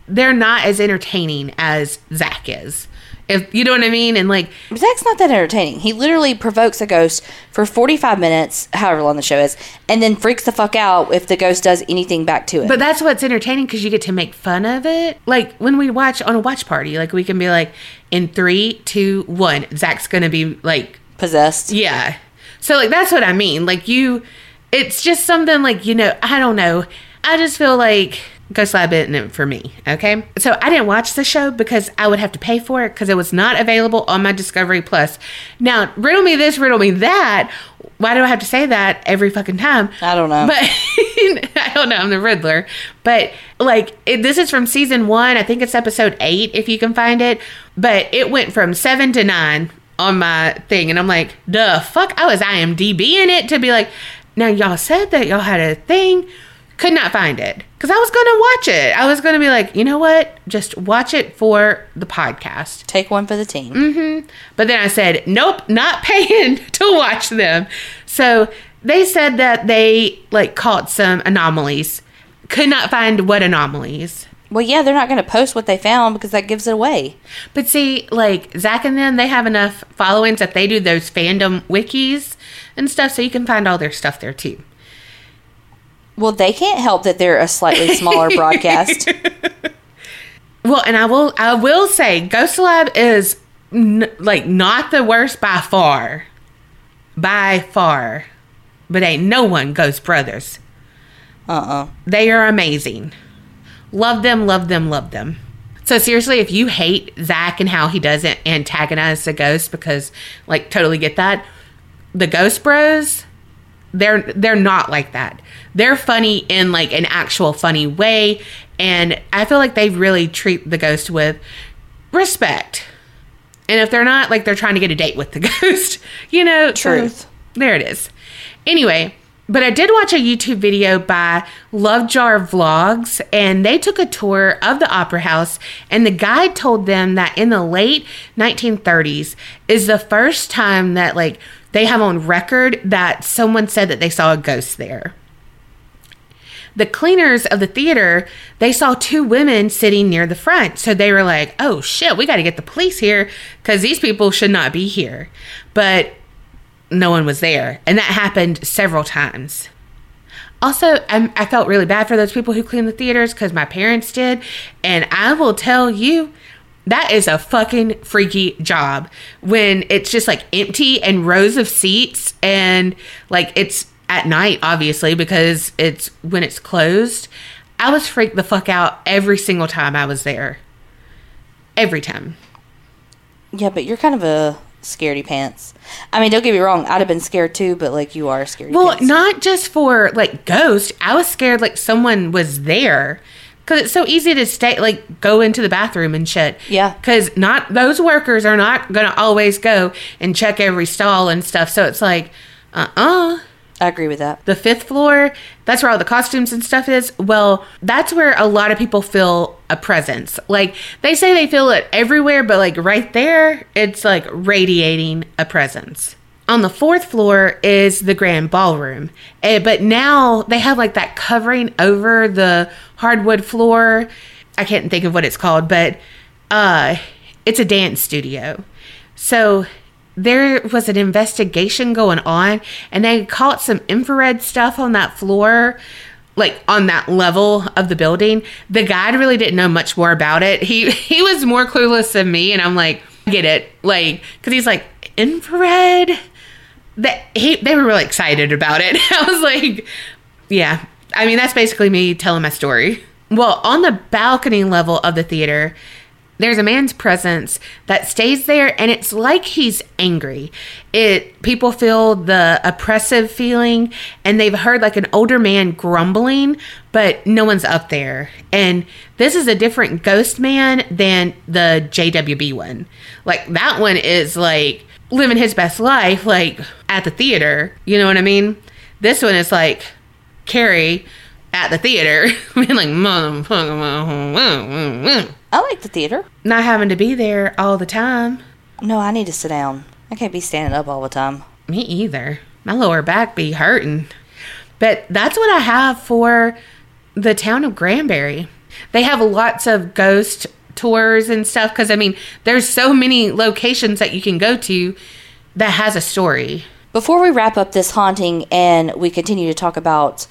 they're not as entertaining as Zak is. If you know what I mean, and like, Zak's not that entertaining. He literally provokes a ghost for 45 minutes, however long the show is, and then freaks the fuck out if the ghost does anything back to it. But that's what's entertaining because you get to make fun of it. Like when we watch on a watch party, like we can be like, in three, two, one, Zak's gonna be like, Possessed. yeah. So like that's what I mean. Like you, it's just something like you know, I don't know. I just feel like Ghost Lab isn't it for me. Okay, so I didn't watch the show because I would have to pay for it because it was not available on my Discovery Plus. Now, riddle me this, riddle me that. Why do I have to say that every fucking time? I don't know. But I don't know. I'm the Riddler. But like, it, this is from season one. I think it's episode eight, if you can find it. But it went from seven to nine on my thing. And I'm like, the fuck? I was IMDb in it to be like, now y'all said that y'all had a thing. Could not find it because I was going to watch it. I was going to be like, you know what? Just watch it for the podcast. Take one for the team. Mm-hmm. But then I said, nope, not paying to watch them. So they said that they like caught some anomalies. Could not find what anomalies. Well, yeah, they're not going to post what they found because that gives it away. But see, like Zak and them, they have enough followings that they do those fandom wikis and stuff, so you can find all their stuff there too. Well, they can't help that they're a slightly smaller broadcast. Well, and I will, I will say, Ghost Lab is n- like not the worst by far, by far. But ain't no one Ghost Brothers. Uh uh They are amazing. Love them, love them, love them. So seriously, if you hate Zak and how he doesn't antagonize the ghost, because like totally get that, the Ghost Bros, they're they're not like that. They're funny in like an actual funny way, and I feel like they really treat the ghost with respect. And if they're not, like they're trying to get a date with the ghost, you know. so Truth. there it is. Anyway, but I did watch a YouTube video by Love Jar Vlogs, and they took a tour of the Opera House, and the guide told them that in the late 1930s is the first time that like they have on record that someone said that they saw a ghost there. The cleaners of the theater, they saw two women sitting near the front. So they were like, oh shit, we got to get the police here because these people should not be here. But no one was there. And that happened several times. Also, I'm, I felt really bad for those people who clean the theaters because my parents did. And I will tell you, that is a fucking freaky job when it's just like empty and rows of seats and like it's at night, obviously, because it's when it's closed. I was freaked the fuck out every single time I was there. Every time. Yeah, but you're kind of a scaredy pants. I mean, don't get me wrong, I'd have been scared too, but like you are scared. Well, pants. not just for like ghost. I was scared like someone was there because it's so easy to stay like go into the bathroom and shit. Yeah. Because not those workers are not gonna always go and check every stall and stuff. So it's like, uh uh I agree with that. The fifth floor, that's where all the costumes and stuff is. Well, that's where a lot of people feel a presence. Like they say they feel it everywhere, but like right there, it's like radiating a presence. On the fourth floor is the grand ballroom. Eh, but now they have like that covering over the hardwood floor. I can't think of what it's called, but uh it's a dance studio. So there was an investigation going on and they caught some infrared stuff on that floor like on that level of the building the guide really didn't know much more about it he he was more clueless than me and i'm like get it like because he's like infrared that he they were really excited about it. I was like yeah. I mean that's basically me telling my story. Well on the balcony level of the theater there's a man's presence that stays there and it's like he's angry. It people feel the oppressive feeling and they've heard like an older man grumbling but no one's up there. And this is a different ghost man than the jwb one. Like that one is like living his best life like at the theater you know what i mean this one is like Kerri at the theater being like motherfucker I like the theater. not having to be there all the time. No, I need to sit down. I can't be standing up all the time. Me either. My lower back be hurting. But that's what I have for the town of Granbury. They have lots of ghost tours and stuff because I mean, there's so many locations that you can go to that has a story. Before we wrap up this haunting and we continue to talk about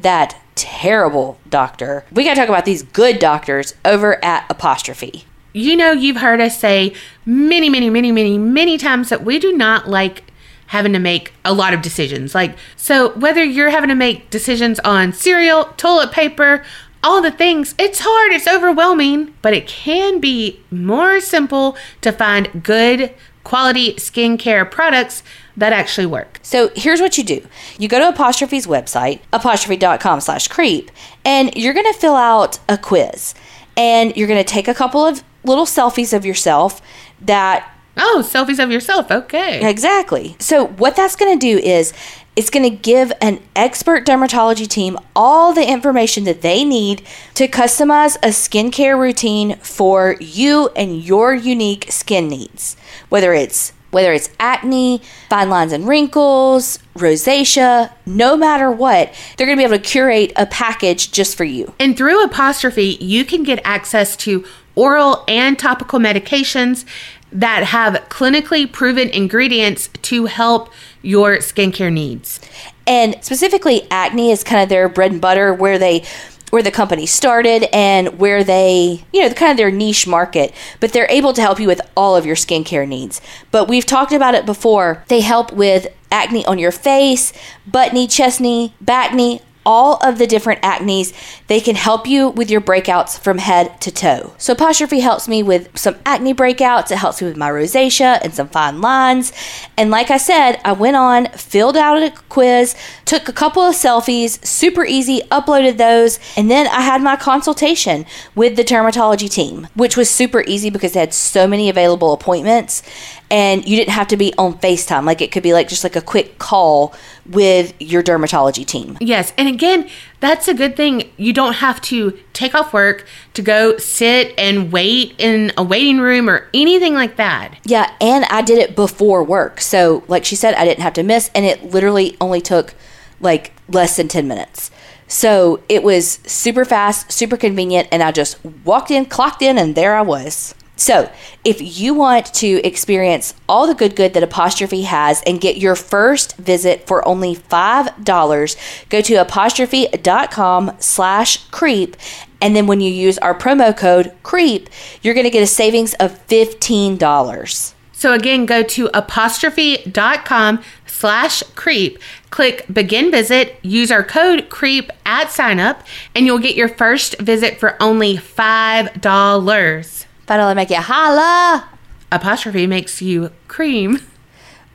that terrible doctor, we got to talk about these good doctors over at Apostrophe. You know, you've heard us say many, many, many, many, many times that we do not like having to make a lot of decisions. Like, so whether you're having to make decisions on cereal, toilet paper, all the things, it's hard, it's overwhelming, but it can be more simple to find good quality skincare products that actually work. So here's what you do. You go to Apostrophe's website, apostrophe.com slash creep, and you're going to fill out a quiz. And you're going to take a couple of little selfies of yourself that Oh, selfies of yourself. Okay. Exactly. So, what that's going to do is it's going to give an expert dermatology team all the information that they need to customize a skincare routine for you and your unique skin needs. Whether it's whether it's acne, fine lines and wrinkles, rosacea, no matter what, they're going to be able to curate a package just for you. And through Apostrophe, you can get access to oral and topical medications that have clinically proven ingredients to help your skincare needs. And specifically, acne is kind of their bread and butter where they where the company started and where they, you know, kind of their niche market, but they're able to help you with all of your skincare needs. But we've talked about it before. They help with acne on your face, butt knee, chest knee, back knee, all of the different acnes. They can help you with your breakouts from head to toe. So Apostrophe helps me with some acne breakouts. It helps me with my rosacea and some fine lines. And like I said, I went on, filled out a quiz, took a couple of selfies, super easy, uploaded those, and then I had my consultation with the dermatology team, which was super easy because they had so many available appointments and you didn't have to be on FaceTime. Like it could be like just like a quick call with your dermatology team. Yes. And again, that's a good thing. You don't have to take off work to go sit and wait in a waiting room or anything like that. Yeah, and I did it before work. So, like she said, I didn't have to miss and it literally only took like less than 10 minutes. So, it was super fast, super convenient and I just walked in, clocked in and there I was. So, if you want to experience all the good good that Apostrophe has and get your first visit for only $5, go to apostrophe.com slash creep. And then when you use our promo code creep, you're going to get a savings of $15. So again, go to apostrophe.com slash creep, click begin visit, use our code creep at sign up, and you'll get your first visit for only $5. Finally make you holla. Apostrophe makes you cream.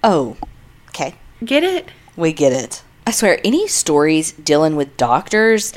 Oh, okay. Get it? We get it. I swear, any stories dealing with doctors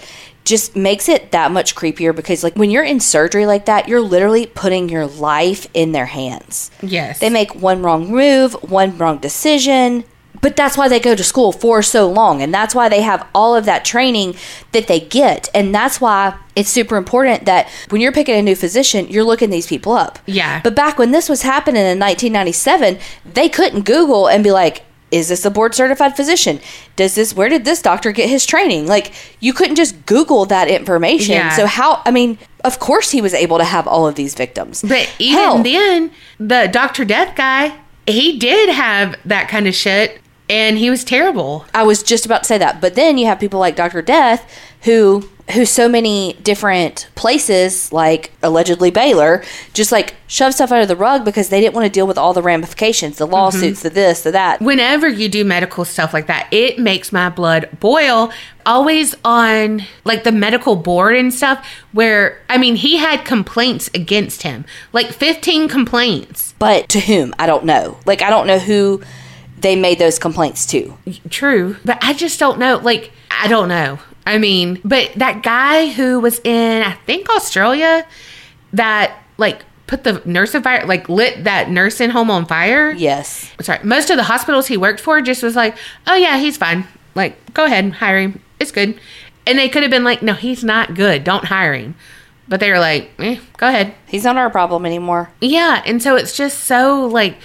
just makes it that much creepier because, like, when you're in surgery like that, you're literally putting your life in their hands. Yes. They make one wrong move, one wrong decision. But that's why they go to school for so long. And that's why they have all of that training that they get. And that's why it's super important that when you're picking a new physician, you're looking these people up. Yeah. But back when this was happening in 1997, they couldn't Google and be like, is this a board certified physician? Does this where did this doctor get his training? Like you couldn't just Google that information. Yeah. So how I mean, of course he was able to have all of these victims. But even Hell, then, the Dr. Death guy, he did have that kind of shit and he was terrible. I was just about to say that. But then you have people like Dr. Death who who so many different places like allegedly Baylor just like shove stuff under the rug because they didn't want to deal with all the ramifications, the mm-hmm. lawsuits, the this, the that. Whenever you do medical stuff like that, it makes my blood boil. Always on like the medical board and stuff, where I mean, he had complaints against him like 15 complaints. But to whom? I don't know. Like I don't know who they made those complaints too. True, but I just don't know. Like, I don't know. I mean, but that guy who was in, I think Australia, that like put the nursing fire, like lit that nursing home on fire. Yes. Sorry, most of the hospitals he worked for just was like, oh yeah, he's fine. Like, go ahead, hire him. It's good. And they could have been like, no, he's not good. Don't hire him. But they were like, eh, go ahead. He's not our problem anymore. Yeah, and so it's just so like,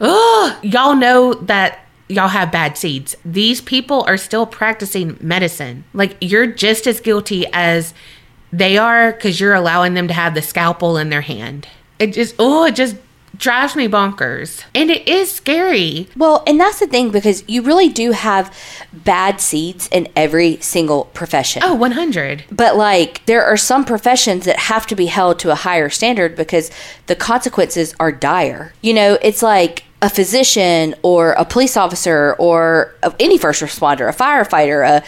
oh, y'all know that y'all have bad seeds. These people are still practicing medicine. Like you're just as guilty as they are because you're allowing them to have the scalpel in their hand. It just, oh, it just drives me bonkers, and it is scary. Well, and that's the thing because you really do have bad seeds in every single profession. Oh, 100. But like there are some professions that have to be held to a higher standard because the consequences are dire. You know, it's like a physician or a police officer or any first responder, a firefighter, a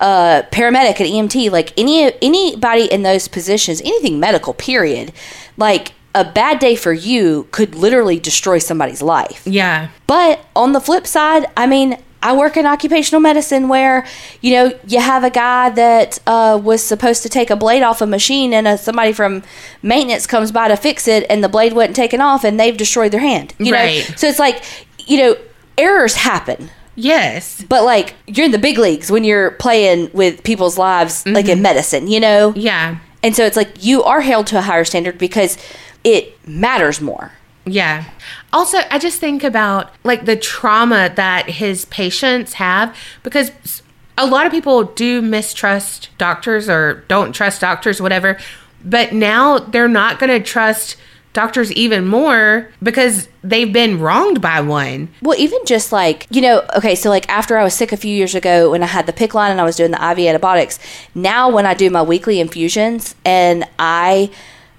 a paramedic, an EMT, like any anybody in those positions, anything medical, period. Like a bad day for you could literally destroy somebody's life. Yeah. But on the flip side, I mean, I work in occupational medicine where, you know, you have a guy that uh, was supposed to take a blade off a machine and uh somebody from maintenance comes by to fix it and the blade wasn't taken off and they've destroyed their hand. You Right. know? So it's like, you know, errors happen. Yes. But like you're in the big leagues when you're playing with people's lives like in medicine, you know? Yeah. And so it's like you are held to a higher standard because it matters more. Yeah. Also, I just think about like the trauma that his patients have because a lot of people do mistrust doctors or don't trust doctors, whatever. But now they're not going to trust doctors even more because they've been wronged by one. Well, even just like, you know, okay, so like after I was sick a few years ago when I had the PICC line and I was doing the IV antibiotics, now when I do my weekly infusions and I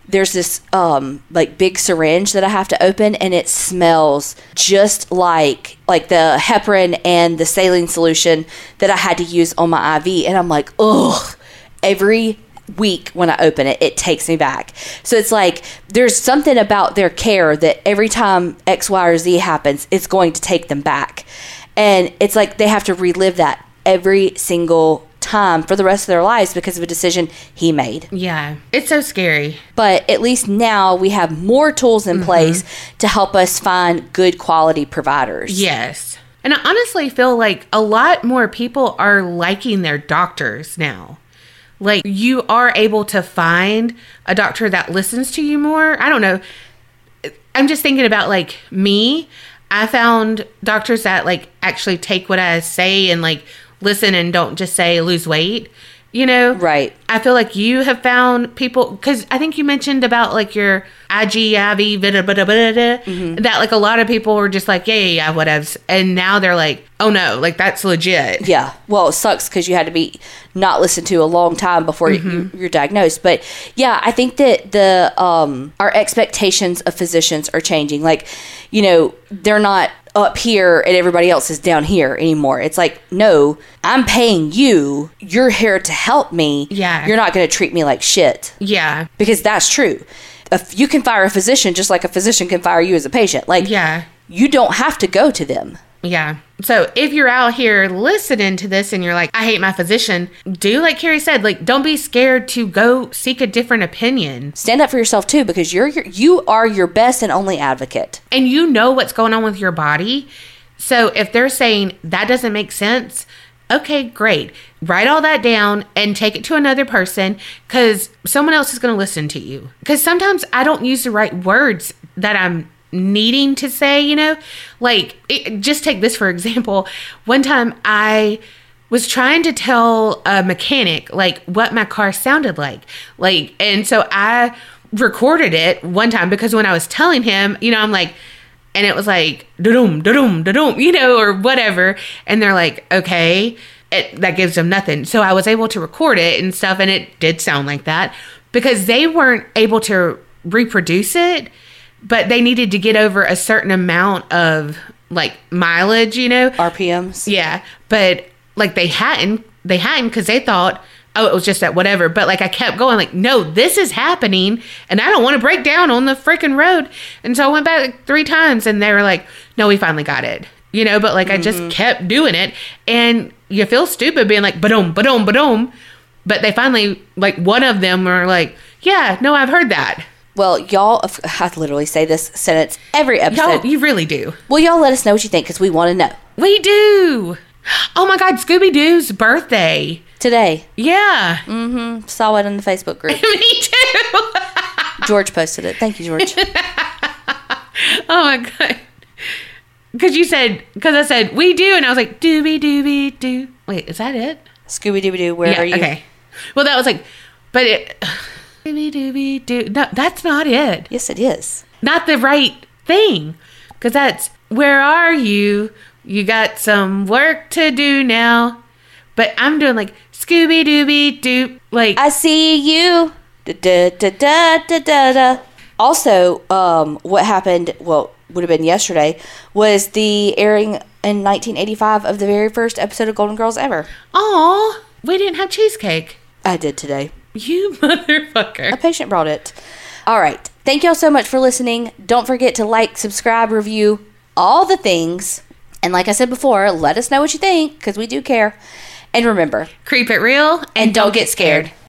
there's this um like big syringe that I have to open and it smells just like like the heparin and the saline solution that I had to use on my IV and I'm like, "Ugh." Every week when I open it, it takes me back. So it's like there's something about their care that every time X, Y, or Z happens, it's going to take them back. And it's like they have to relive that every single time for the rest of their lives because of a decision he made. Yeah. It's so scary. But at least now we have more tools in mm-hmm. place to help us find good quality providers. Yes. And I honestly feel like a lot more people are liking their doctors now. Like you are able to find a doctor that listens to you more. I don't know. I'm just thinking about like me. I found doctors that like actually take what I say and like listen and don't just say lose weight. You know? Right. I feel like you have found people because I think you mentioned about like your IG, IV, Mm-hmm. that like a lot of people were just like, yeah, yeah, yeah, whatevs. And now they're like, oh no, like that's legit. Yeah. Well, it sucks because you had to be not listened to a long time before you, you're diagnosed. But yeah, I think that the um, our expectations of physicians are changing. Like, you know, they're not up here and everybody else is down here anymore. It's like, no, I'm paying you. You're here to help me. Yeah. You're not going to treat me like shit Yeah. because that's true. If you can fire a physician just like a physician can fire you as a patient. Like, Yeah. you don't have to go to them. Yeah. So if you're out here listening to this and you're like, I hate my physician, do like Kerri said, like, don't be scared to go seek a different opinion. Stand up for yourself too because you're your, you are your best and only advocate. and you know what's going on with your body. So if they're saying that doesn't make sense, okay, great. Write all that down and take it to another person because someone else is going to listen to you. Because sometimes I don't use the right words that I'm needing to say, you know? Like, it, just take this for example. One time I was trying to tell a mechanic like what my car sounded like. Like and so i recorded it one time because when i was telling him you know i'm like and it was like da-dum da-dum da-dum you know or whatever. And they're like okay. It, that gives them nothing. So i was able to record it and stuff and it did sound like that because they weren't able to reproduce it but they needed to get over a certain amount of like mileage you know RPMs. yeah, but like they hadn't, they hadn't because they thought, oh, it was just that whatever. But like I kept going, like, no, this is happening, and I don't want to break down on the freaking road. And so I went back like, three times, and they were like, no, we finally got it, you know. But like I just mm-hmm. kept doing it, and you feel stupid being like, ba-dum, ba-dum, ba-dum. But they finally, like, one of them were like, yeah, no, I've heard that. Well, y'all, I literally say this sentence every episode. Y'all, you really do. well, y'all let us know what you think because we want to know We do. Oh my God, Scooby Doo's birthday. today. Yeah. Mm hmm. Saw it in the Facebook group. Me too. George posted it. Thank you, George. Oh my god. Because you said, because I said we do, and I was like dooby dooby doo. Wait, is that it? Scooby Dooby Doo. Where yeah. are you? Okay. Well, that was like, but it. Dooby dooby doo. No, that's not it. Yes, it is. Not the right thing. Because that's where are you? You got some work to do now. But I'm doing like Scooby Dooby Doo. Like I see you. Da, da, da, da, da, da, da. Also, um, what happened? Well, would have been yesterday. Was the airing in 1985 of the very first episode of Golden Girls ever? oh, we didn't have cheesecake. I did today. You motherfucker. A patient brought it. All right. Thank y'all so much for listening. Don't forget to like, subscribe, review, all the things. And like I said before, let us know what you think because we do care. And remember, Creep it real and, don't get scared.